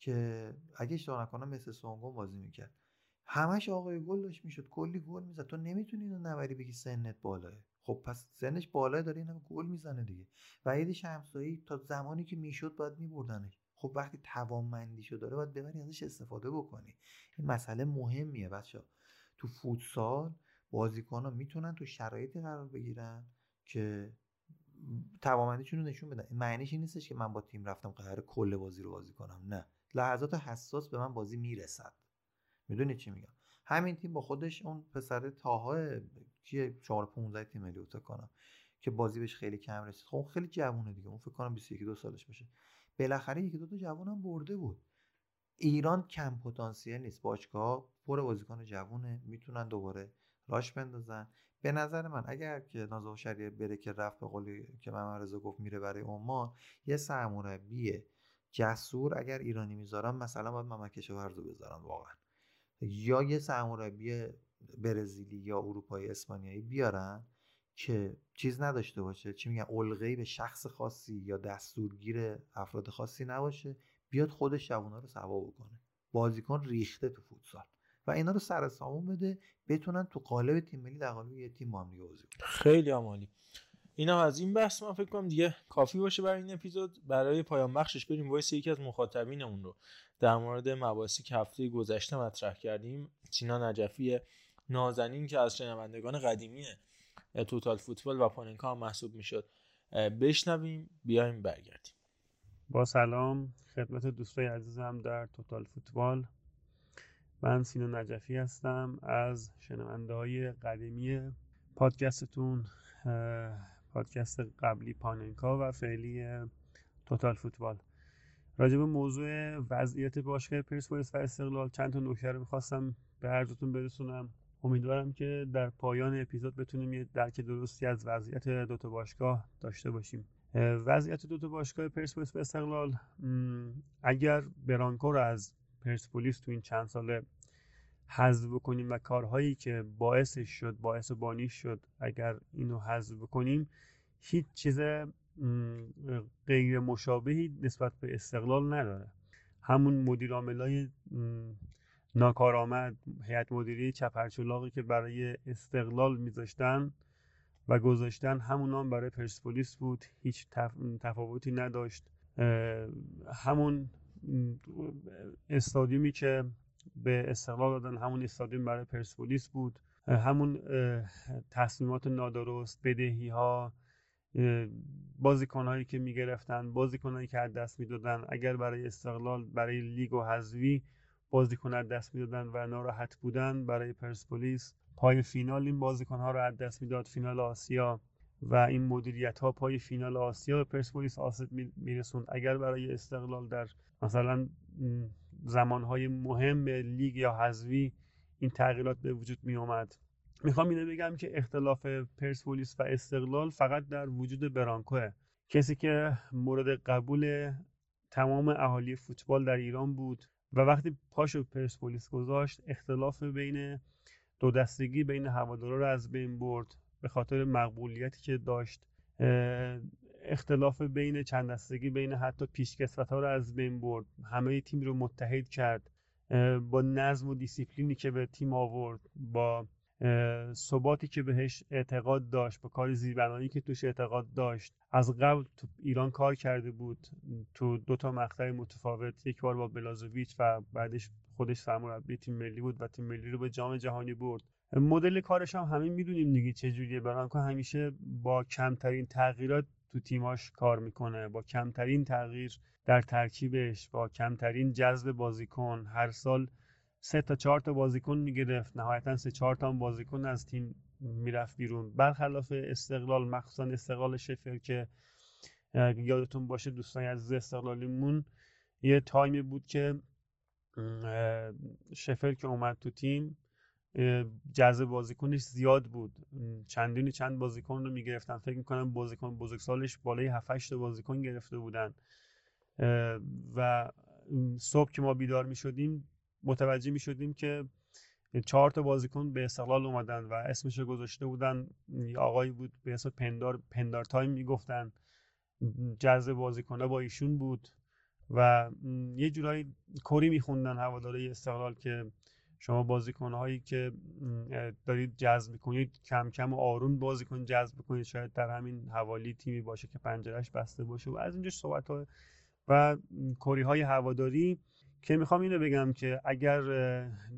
که اگه اشتباه نکنم مثل سونگون بازی می‌کرد. همش آقای گل داشت می‌شد کلی گل می‌زد. تو نمی‌تونی اینو نبری بگی سنت بالاه. خب پس سنش بالاه داره اینم گل می‌زنه دیگه. و عید شمسایی تا زمانی که می‌شد باید میبردنش. خب وقتی توانمندیشو داره باید ببری ازش استفاده بکنی. این مسئله مهمیه بچه تو فوتسال بازیکن ها می‌تونن تو شرایطی قرار بگیرن که توانمندیشون رو نشون بدن. معنیش این نیستش که من با تیم رفتم قرار کل بازی رو بازی کنم. نه. لحظات حساس به من بازی می‌رسد. می‌دونی چی میگم؟ همین تیم با خودش اون پسر تاها کیه 4 15 تیم ملی کنم که بازی بهش خیلی کم رسید. خب خیلی جوونه دیگه. اون فکر کنم 21 دو سالش باشه. بالاخره یکی دو تا جوونم برده بود. ایران کم پتانسیل نیست. باشگاه پر بازیکن جوونه. می‌تونن دوباره راش بندازن. به نظر من اگر که نازو شریعه بره که رفت به قولی که رضا گفت میره برای عمان یه سرمربی جسور اگر ایرانی می‌ذارم مثلا باید محمد کشاورز رو بذارم واقعا. یا یه سرمربی برزیلی یا اروپایی اسپانیایی بیارن که چیز نداشته باشه. چی میگن؟ الغی به شخص خاصی یا دستورگیر افراد خاصی نباشه. بیاد خودش جوونا رو سوا بکنه. بازیکن ریخته تو فوتسال. و اینا رو سر سامون بده بتونن تو قالب تیم ملی در قالب یه تیم با هم بازی کنن. خیلی عالی. اینا از این بحث من فکر کنم دیگه کافی باشه برای این اپیزود. برای پایان بخشش بریم. voice یکی از مخاطبینمون رو در مورد مباحثی که هفته گذشته مطرح کردیم. سینا نجفی نازنین که از شنوندگان قدیمی توتال فوتبال و پاننکا هم محسوب می‌شد. بشنویم بیایم برگردیم. با سلام خدمت دوستای عزیزم در توتال فوتبال. من سینا نجفی هستم از شنونده های قدیمی پادکستتون پادکست قبلی پاننکا و فعلی توتال فوتبال. راجع به موضوع وضعیت باشگاه پرسپولیس و استقلال چند تا نکته رو می‌خواستم به عرضتون برسونم. امیدوارم که در پایان اپیزود بتونیم یه درک درستی از وضعیت دوتا باشگاه داشته باشیم. وضعیت دوتا باشگاه پرسپولیس و استقلال اگر برانکو رو از پرسپولیس تو این چند ساله حذف بکنیم و کارهایی که باعثش شد باعث بانیش شد اگر اینو حذف بکنیم هیچ چیز غیر مشابهی نسبت به استقلال نداره. همون مدیر عاملای ناکارآمد هیئت مدیره چپرچلاقی که برای استقلال میذاشتن و گذاشتن همون هم برای پرسپولیس بود هیچ تفاوتی نداشت. همون استادیومی که به استقلال دادن همون استادیوم برای پرسپولیس بود. همون تصمیمات نادرست بدهی ها بازیکنهایی که می‌گرفتن بازیکنهایی که از دست می‌دادن. اگر برای استقلال برای لیگ و حذوی بازیکن از دست می‌دادن و ناراحت بودن برای پرسپولیس پای فینال این بازیکن ها رو از دست می‌داد فینال آسیا. و این مدیریت ها پای فینال آسیا به پرسپولیس آسیب میرسوند. اگر برای استقلال در مثلا زمانهای مهم لیگ یا حذوی این تغییرات به وجود می اومد می‌خوام اینو بگم که اختلاف پرسپولیس و استقلال فقط در وجود برانکوه. کسی که مورد قبول تمام اهالی فوتبال در ایران بود و وقتی پاشو پرسپولیس گذاشت اختلاف بین دو دستگی بین هوادارا رو از بین برد. به خاطر مقبولیتی که داشت اختلاف بین چند دستگی بین حتی پیشکسوت ها رو از بین برد. همه تیم رو متحد کرد. با نظم و دیسیپلینی که به تیم آورد با ثباتی که بهش اعتقاد داشت با کار زیربنایی که توش اعتقاد داشت. از قبل تو ایران کار کرده بود. تو دو تا مقطع متفاوت یک بار با بلازوویچ و بعدش خودش سرمربی تیم ملی بود و تیم ملی رو به جام جهانی برد. مدل کارش هم همین می‌دونیم دیگه چجوریه برانکو همیشه با کمترین تغییرات تو تیماش کار می‌کنه با کمترین تغییر در ترکیبش با کمترین جذب بازیکن. هر سال سه تا چهار تا بازیکن می‌گرفت نهایتا سه چهار تا بازیکن از تیم می‌رفت بیرون. برخلاف استقلال مخصوصا استقلال شفر که یادتون باشه دوستان از استقلالیمون یه تایمی بود که شفر که اومد تو تیم جذب بازیکنش زیاد بود. چندینی چند بازیکن رو می‌گرفتن. فکر می‌کنم بازیکن بزرگسالش بالای 7 بازیکن گرفته بودن. و صبح که ما بیدار می‌شدیم متوجه می شدیم که چهار تا بازیکن به استقلال اومدن و اسمش رو گذاشته بودن. آقایی بود به اسم پندار پندار تایم می‌گفتن. جذب بازیکنه با ایشون بود و یه جورایی کری میخوندن هواداره استقلال که شما بازیکنهایی که دارید جذب می‌کنید کم کم و آروم بازیکن جذب کنید شاید در همین حوالی تیمی باشه که پنجرش بسته باشه و از اینجا صحبت ها و کری های هواداری. که می‌خوام اینو بگم که اگر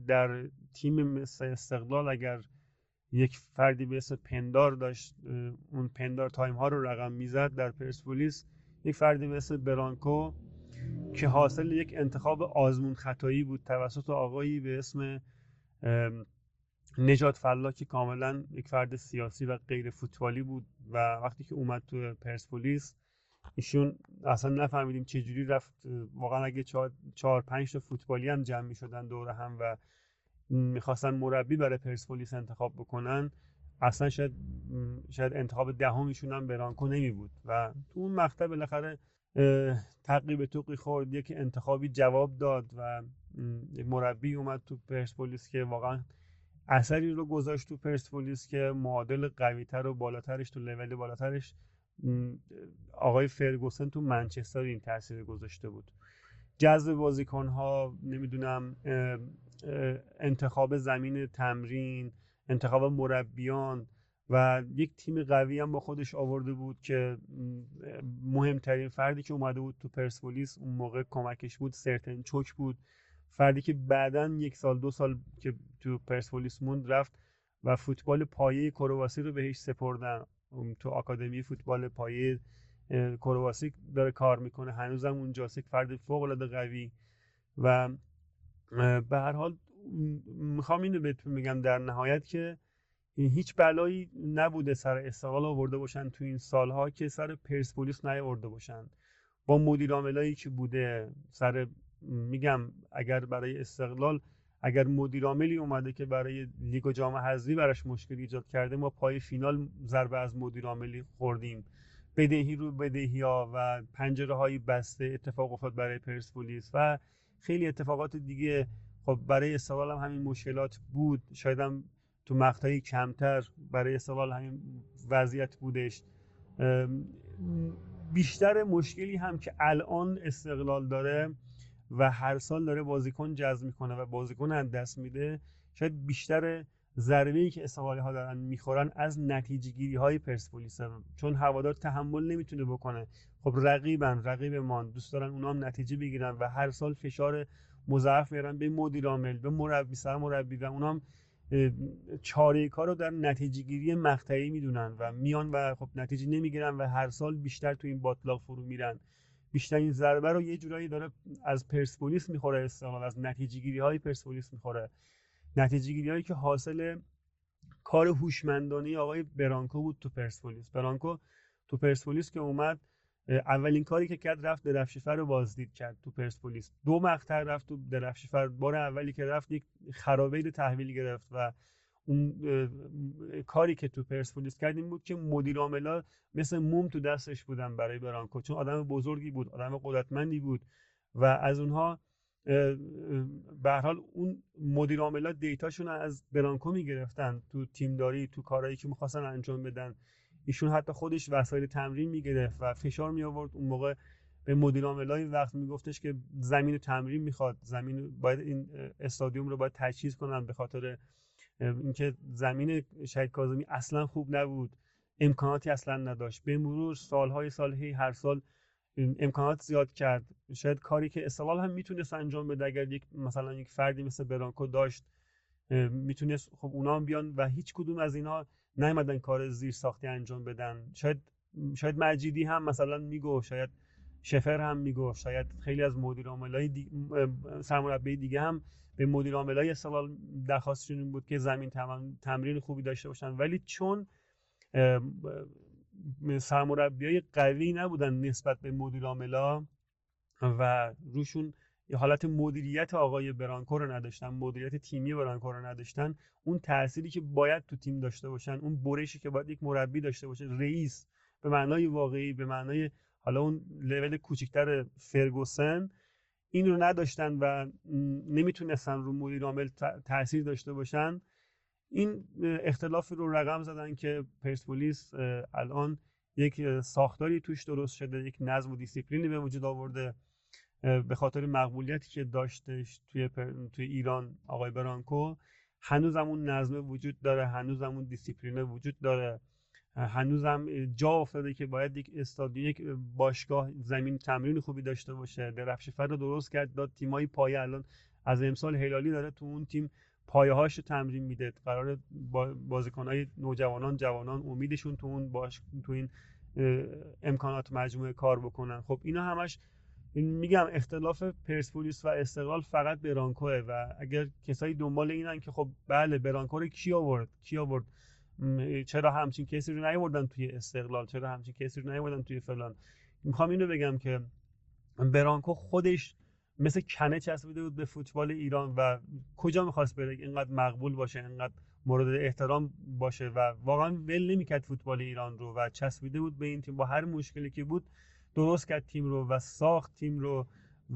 در تیم مثل استقلال اگر یک فردی به اسم پندار داشت اون پندار تایم ها رو رقم می‌زد در پرسپولیس یک فردی به اسم برانکو که حاصل یک انتخاب آزمون خطایی بود توسط آقایی به اسم نجات فلا که کاملا یک فرد سیاسی و غیر فوتبالی بود و وقتی که اومد تو پرسپولیس ایشون اصلا نفهمیدیم چجوری رفت. واقعا اگه چهار, پنج تا فوتبالی هم جمع می شدن دور هم و می‌خواستن مربی برای پرسپولیس انتخاب بکنن اصلا شاید شاید انتخاب دهمیشون هم برانکو نمی بود و تو اون مقطع بالاخره تقریب توقی خورد یک انتخابی جواب داد و مربی اومد تو پرسپولیس که واقعا اثری رو گذاشت تو پرسپولیس که معادل قویتر و بالاترش تو لول بالاترش آقای فرگوسن تو منچستر این تاثیر گذاشته بود. جذب بازیکن ها نمی‌دونم انتخاب زمین تمرین انتخاب مربیان و یک تیم قوی هم با خودش آورده بود که مهمترین فردی که اومده بود تو پرسپولیس اون موقع کمکش بود سرتن چوک بود. فردی که بعدا یک سال دو سال که تو پرسپولیس موند رفت و فوتبال پایه کرواسی رو بهش سپردن. تو آکادمی فوتبال پایه کرواسی داره کار می‌کنه. هنوزم اونجاست یک فرد فوق العاده قوی. و به هر حال می‌خوام اینو بهتون میگم در نهایت که هیچ بلایی نبوده سر استقلال آورده باشن تو این سالها که سر پرسپولیس نیاورده باشن. با مدیر که بوده سر میگم اگر برای استقلال اگر مدیر عاملی اومده که برای لیگ و جام حذفی براش مشکل ایجاد کرده ما پای فینال ضربه از مدیر عاملی خوردیم. بدهی رو بدهی ها و پنجره های بسته اتفاق افتاد برای پرسپولیس و خیلی اتفاقات دیگه. خب برای استقلال هم همین مشکلات بود. شاید هم تو مقطعی کمتر برای استقلال همین وضعیت بودش. بیشتر مشکلی هم که الان استقلال داره و هر سال داره بازیکن جذب می‌کنه و بازیکن از دست میده شاید بیشتر ضربه ای که استقلالی ها دارن می‌خورن از نتیجه گیری های پرسپولیس. چون هوادار تحمل نمی‌تونه بکنه. خب رقیبن رقیب ما دوست دارن اونا هم نتیجه بگیرن و هر سال فشار مضاعف میارن به مدیر عامل به مربی سر مربی و اونا هم چاره کار رو در نتیجه گیری مقطعی می‌دونن و میان و خب نتیجه نمی‌گیرن و هر سال بیشتر تو این باطلاق فرو میرن. بیشترین ضربه رو یه جورایی داره از پرسپولیس می‌خوره استقلال از نتیجه گیری های پرسپولیس می‌خوره. نتیجه گیری هایی که حاصل کار هوشمندانه آقای برانکو بود تو پرسپولیس. برانکو تو پرسپولیس که اومد اولین کاری که کرد رفت درفشیفر رو بازدید کرد تو پرسپولیس. دو مقطع رفت تو درفشیفر بار اولی که رفت یک خرابه تحویل گرفت و اون کاری که تو پرسپولیس کرد این بود که مدیر عاملا مثل موم تو دستش بودن برای برانکو چون آدم بزرگی بود آدم قدرتمندی بود و از اونها به حال اون مدیر عاملا دیتاشون از برانکو می‌گرفتن. تو تیمداری تو کارهایی که می‌خواستن انجام بدن. ایشون حتی خودش وسایل تمرین می‌گرفت و فشار می آورد اون موقع به مدیر عاملای وقت میگفتش که زمین تمرین می‌خواد. زمین باید این استادیوم رو باید تجهیز کنن به خاطر اینکه زمین شهید کاظمی اصلا خوب نبود. امکاناتی اصلا نداشت. به مرور سالهای سال هی هر سال امکانات زیاد کرد. شاید کاری که استقلال هم می‌تونست انجام بده اگر یک مثلا یک فردی مثل برانکو داشت می‌تونست خب اونا هم بیان و هیچ کدوم از اینا نیومدن کار زیر ساختی انجام بدن شاید شاید مجیدی هم مثلا میگو شاید شفر هم میگو شاید خیلی از مدیر عاملای. سرمربی دیگه هم به مدیر عاملای استقلال درخواستشون بود که زمین تمرین خوبی داشته باشن ولی چون های قوی نبودن نسبت به مدیر عاملا و روشون یه حالت مدیریت آقای برانکو رو نداشتن مدیریت تیمی برانکو رو نداشتن. اون تأثیری که باید تو تیم داشته باشن اون برشی که باید یک مربی داشته باشه رئیس به معنای واقعی به معنای حالا اون لول کوچکتر فرگوسن این رو نداشتن و نمی‌تونستن رو مدیر عامل تاثیر داشته باشن. این اختلافی رو رقم زدن که پرسپولیس الان یک ساختاری توش درست شده یک نظم و دیسیپلینی به وجود آورده. به خاطر مقبولیتی که داشتش توی, توی ایران آقای برانکو هنوزم اون نظم وجود داره هنوزم اون دیسیپلین وجود داره هنوزم جا افتاده که باید یک استادیوم یک باشگاه زمین تمرین خوبی داشته باشه. درفشی‌فر رو درست کرد داد تیمای پایه الان از امسال هلالی داره تو اون تیم پایه هاش تمرین میده. قرار بازیکنهای نوجوانان جوانان امیدشون تو اون باش تو این امکانات مجموعه کار بکنن. خب اینا همش میگم اختلاف پرسپولیس و استقلال فقط برانکوه و اگر کسایی دنبال اینن که خب بله برانکو رو کی آورد؟ کی آورد؟ چرا همچین کسی رو نیاوردن توی استقلال؟ چرا همچین کسی رو نیاوردن توی فلان؟ می‌خوام اینو بگم که برانکو خودش مثل کنه چسبیده بود به فوتبال ایران و کجا می‌خواست بره؟ اینقدر مقبول باشه اینقدر مورد احترام باشه و واقعا ول نمی‌کرد فوتبال ایران رو و چسبیده بود به این تیم با هر مشکلی که بود درست کرد تیم رو و ساخت تیم رو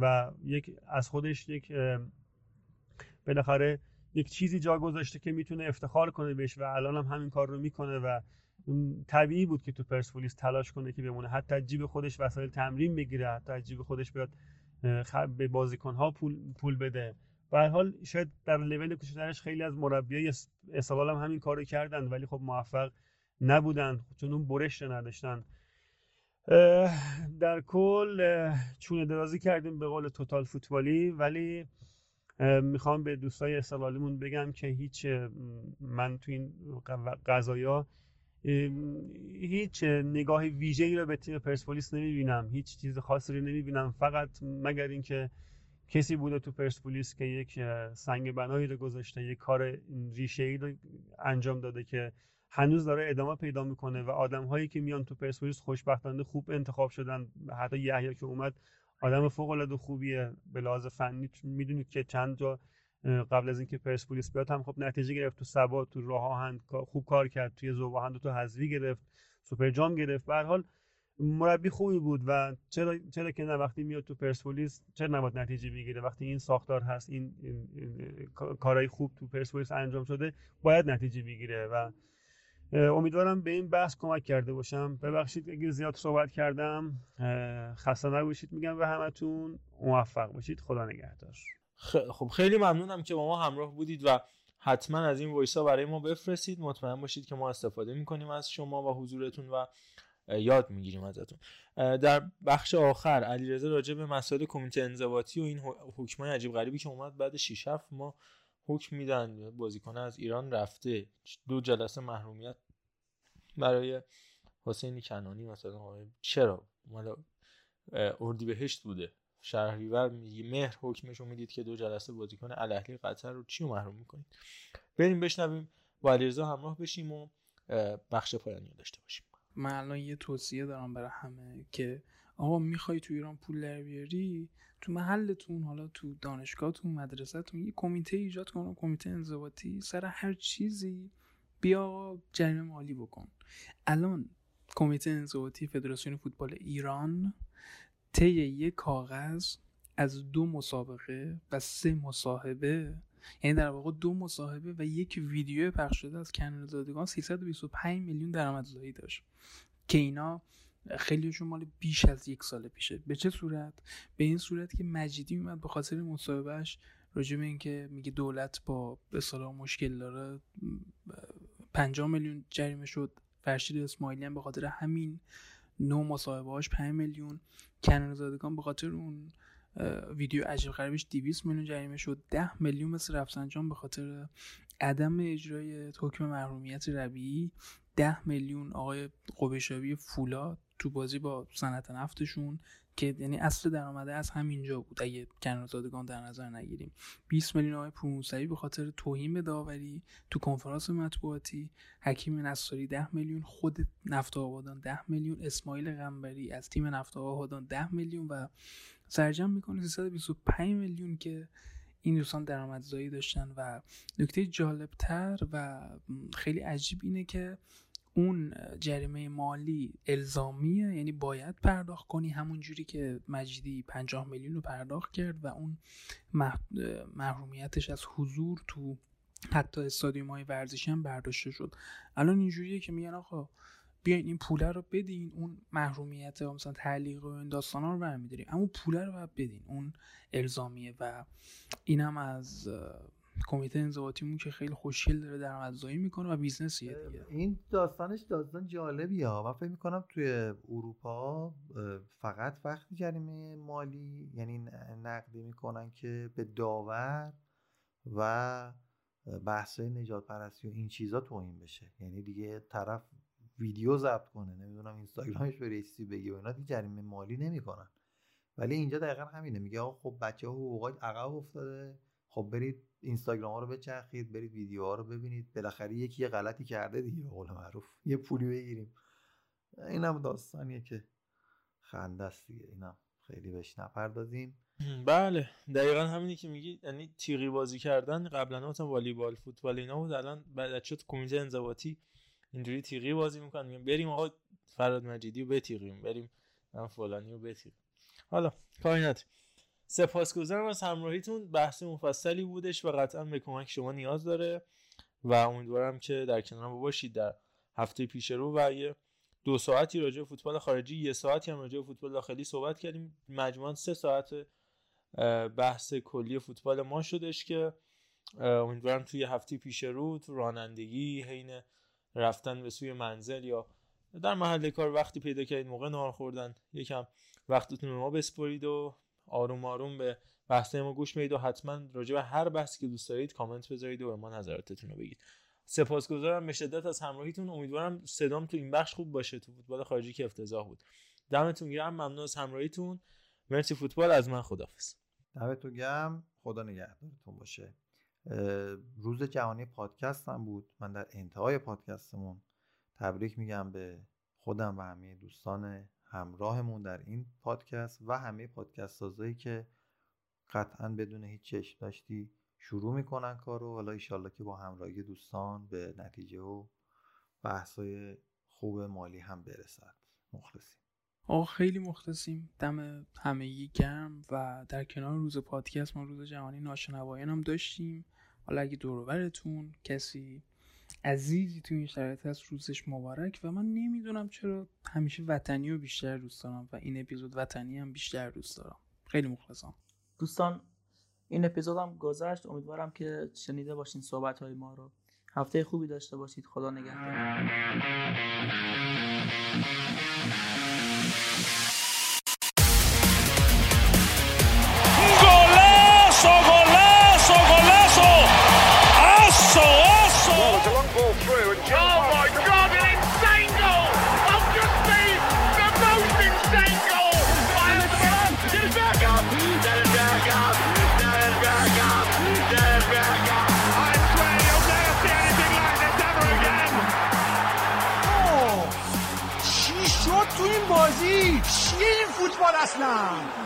و یک از خودش یک بالاخره یک چیزی جا گذاشته که می‌تونه افتخار کنه بهش و الان هم همین کار رو می‌کنه و طبیعی بود که تو پرسپولیس تلاش کنه که بمونه حتی جیب خودش وسایل تمرین بگیره حتی جیب خودش بیاد به بازیکنها پول پول بده به حال شاید در لول کوچکترش خیلی از مربیای استقلال هم همین کارو کردن ولی خب موفق نبودن چون اون برش نداشتن در کل چونه درازی کردیم به قول توتال فوتبالی ولی می‌خوام به دوستای استقلالیمون بگم که هیچ من تو این قضایا هیچ نگاه ویژه‌ای رو به تیم پرسپولیس نمی‌بینم. هیچ چیز خاصی رو نمی‌بینم. فقط مگر اینکه کسی بوده تو پرسپولیس که یک سنگ بنایی رو گذاشته یک کار ریشه‌ای رو انجام داده که هنوز داره ادامه پیدا می‌کنه و آدم هایی که میان تو پرسپولیس خوشبختانه خوب انتخاب شدن حتی یحیی که اومد آدم فوق العاده خوبیه. به لحاظ فنی می‌دونید که چند جا قبل از اینکه پرسپولیس بیاد هم خب نتیجه گرفت. تو سبا تو راه آهن خوب کار کرد. توی زوباهند تو حذفی گرفت. سوپر جام گرفت. به حال مربی خوبی بود و چرا چرا که نه وقتی میاد تو پرسپولیس چرا نباید نتیجه بگیره؟ وقتی این ساختار هست این, این, این کارهای خوب تو پرسپولیس انجام شده باید نتیجه بگیره و امیدوارم به این بحث کمک کرده باشم. ببخشید اگه زیاد صحبت کردم خسته نباشید میگم به همتون. موفق باشید. خدا نگهدار. خب خیلی ممنونم که با ما همراه بودید و حتما از این وایسا برای ما بفرستید. مطمئن باشید که ما استفاده می‌کنیم از شما و حضورتون و یاد می‌گیریم ازتون. در بخش آخر علیرضا راجع به مسائل کمیته انضباطی و این حکمای عجیب غریبی که اومد بعد 6 7 ما حکم میدن بازیکن از ایران رفته. دو جلسه محرومیت برای حسینی کنانی مثلا. چرا؟ مال بهشت بوده. شهریور مهر حکمش رو می‌دید که دو جلسه بازیکن الاهلی قطر رو چی محروم می‌کنید؟ بریم بشنویم. با علیرضا همراه بشیم و بخش پایانی داشته باشیم. من الان یه توصیه دارم برای همه که آقا می‌خوای تو ایران پول در بیاری؟ تو محلتون حالا تو دانشگاهتون مدرسهتون یه کمیته ایجاد کن کمیته انضباطی سر هر چیزی. بیا جریمه مالی بکن. الان کمیته انضباطی فدراسیون فوتبال ایران طی یک کاغذ از دو مسابقه و سه مصاحبه یعنی در واقع دو مصاحبه و یک ویدیو پخش شده از کنال زادگان 325 میلیون درآمدزایی داشت. که اینا خیلیشون مال بیش از یک سال پیشه. به چه صورت؟ به این صورت که مجیدی اومد به خاطر مصاحبهش راجع به اینکه میگه دولت با به مشکل داره 50 میلیون جریمه شد. فرشید اسماعیلی هم به خاطر همین نو مصاحبه هاش 5 میلیون. کنان زادگان به خاطر اون ویدیو عجیب غریبش 200 میلیون جریمه شد. 10 میلیون مثل رفسنجان به خاطر عدم اجرای حکم محرومیت ربیعی. 10 میلیون آقای قبشاوی فولاد. تو بازی با صنعت نفتشون که یعنی اصل درآمده از همینجا بود. اگه کنارزادگان در نظر نگیریم. 20 میلیون آقای پوموسری به خاطر توهین به داوری تو کنفرانس مطبوعاتی حکیم نصاری 10 میلیون خود نفت آبادان 10 میلیون اسماعیل غنبری از تیم نفت آبادان 10 میلیون و سرجم می‌کنه 325 میلیون که این دوستان درآمدزایی داشتن. و نکته جالبتر و خیلی عجیب اینه که اون جریمه مالی الزامیه یعنی باید پرداخت کنی همون جوری که مجیدی 50 میلیون رو پرداخت کرد و اون محرومیتش از حضور تو حتی استادیوم های ورزشی هم برداشته شد. الان اینجوریه که میگن آقا بیاین این پوله رو بدین اون محرومیت مثلا تعلیق و این داستان رو برمیداریم اما پوله رو باید بدین اون الزامیه. و اینم از کمیته انضباطیمون که خیلی خوشگل داره درآمدزایی می‌کنه و بیزنسیه دیگه. این داستانش داستان جالبیه من فکر می‌کنم توی اروپا فقط وقتی جریمه مالی یعنی نقدی می‌کنن که به داور و بحث نجات پرستی و این چیزا توهین بشه. یعنی دیگه طرف ویدیو ضبط کنه نمی‌دونم اینستاگرامش به ریسی بگی و اینا دیگه جریمه مالی نمی‌کنن. ولی اینجا دقیقا همینه. میگه خب بچه ها حقوقات عقب افتاده. خب برید اینستاگرام ها رو بچرخید برید ویدیوها رو ببینید. بالاخره یکی یه غلطی کرده دیگه به قول معروف. یه پولی بگیریم. اینم داستانیه که خنده است دیگه. اینم خیلی بهش نپردازیم. بله. دقیقا همینی که میگی. یعنی تیغی بازی کردن قبلا مثلا والیبال فوتبال اینا بود. الان بعد شد کمیته انضباطی اینجوری تیغی بازی می‌کنن. بریم آقا فراد مجیدی رو بتیغیم. بریم فلانی رو بتیغیم. حالا کاری سپاسگزارم از همراهیتون. بحث مفصلی بودش و قطعا به کمک شما نیاز داره و امیدوارم که در کنار ما باشید در هفته پیش رو و یه دو ساعتی راجع به فوتبال خارجی یه ساعتی هم راجع فوتبال داخلی صحبت کردیم. مجموعا سه ساعت بحث کلی فوتبال ما شدش که امیدوارم توی هفته پیش رو تو رانندگی حین رفتن به سوی منزل یا در محل کار وقتی پیدا کردید موقع نهار خوردن یکم وقتتون رو ما بسپرید و آروم آروم به بحث ما گوش می‌دید و حتما راجع به هر بحثی که دوست دارید کامنت بذارید و به ما نظراتتون رو بگید. سپاسگزارم. به شدت از همراهیتون. امیدوارم صدام تو این بخش خوب باشه. تو فوتبال خارجی که افتضاح بود. دمتون گرم. ممنون از همراهیتون. مرسی فوتبال. از من خدافظ دمتون گرم. خدا نگهدارتون باشه. روز جهانی پادکست هم بود. من در انتهای پادکستمون تبریک میگم به خودم و همه دوستان همراهمون در این پادکست و همه پادکست سازایی که قطعا بدون هیچ چشم داشتی شروع می‌کنن کارو. حالا ایشالله که با همراهی دوستان به نتیجه و بحثای خوب مالی هم برسد. مخلصیم. آقا خیلی مخلصیم. دم همه گرم و در کنار روز پادکست ما روز جهانی ناشنوایان هم داشتیم. حالا اگه دوروبرتون کسی عزیزی تو این شرایط هست روزش مبارک و من نمی‌دونم چرا همیشه وطنی رو بیشتر دوست دارم و این اپیزود وطنی هم بیشتر دوست دارم. خیلی مخلصم. دوستان این اپیزود هم گذشت. امیدوارم که شنیده باشین صحبت های ما رو. هفته خوبی داشته باشید. خدا نگهدار. for us now.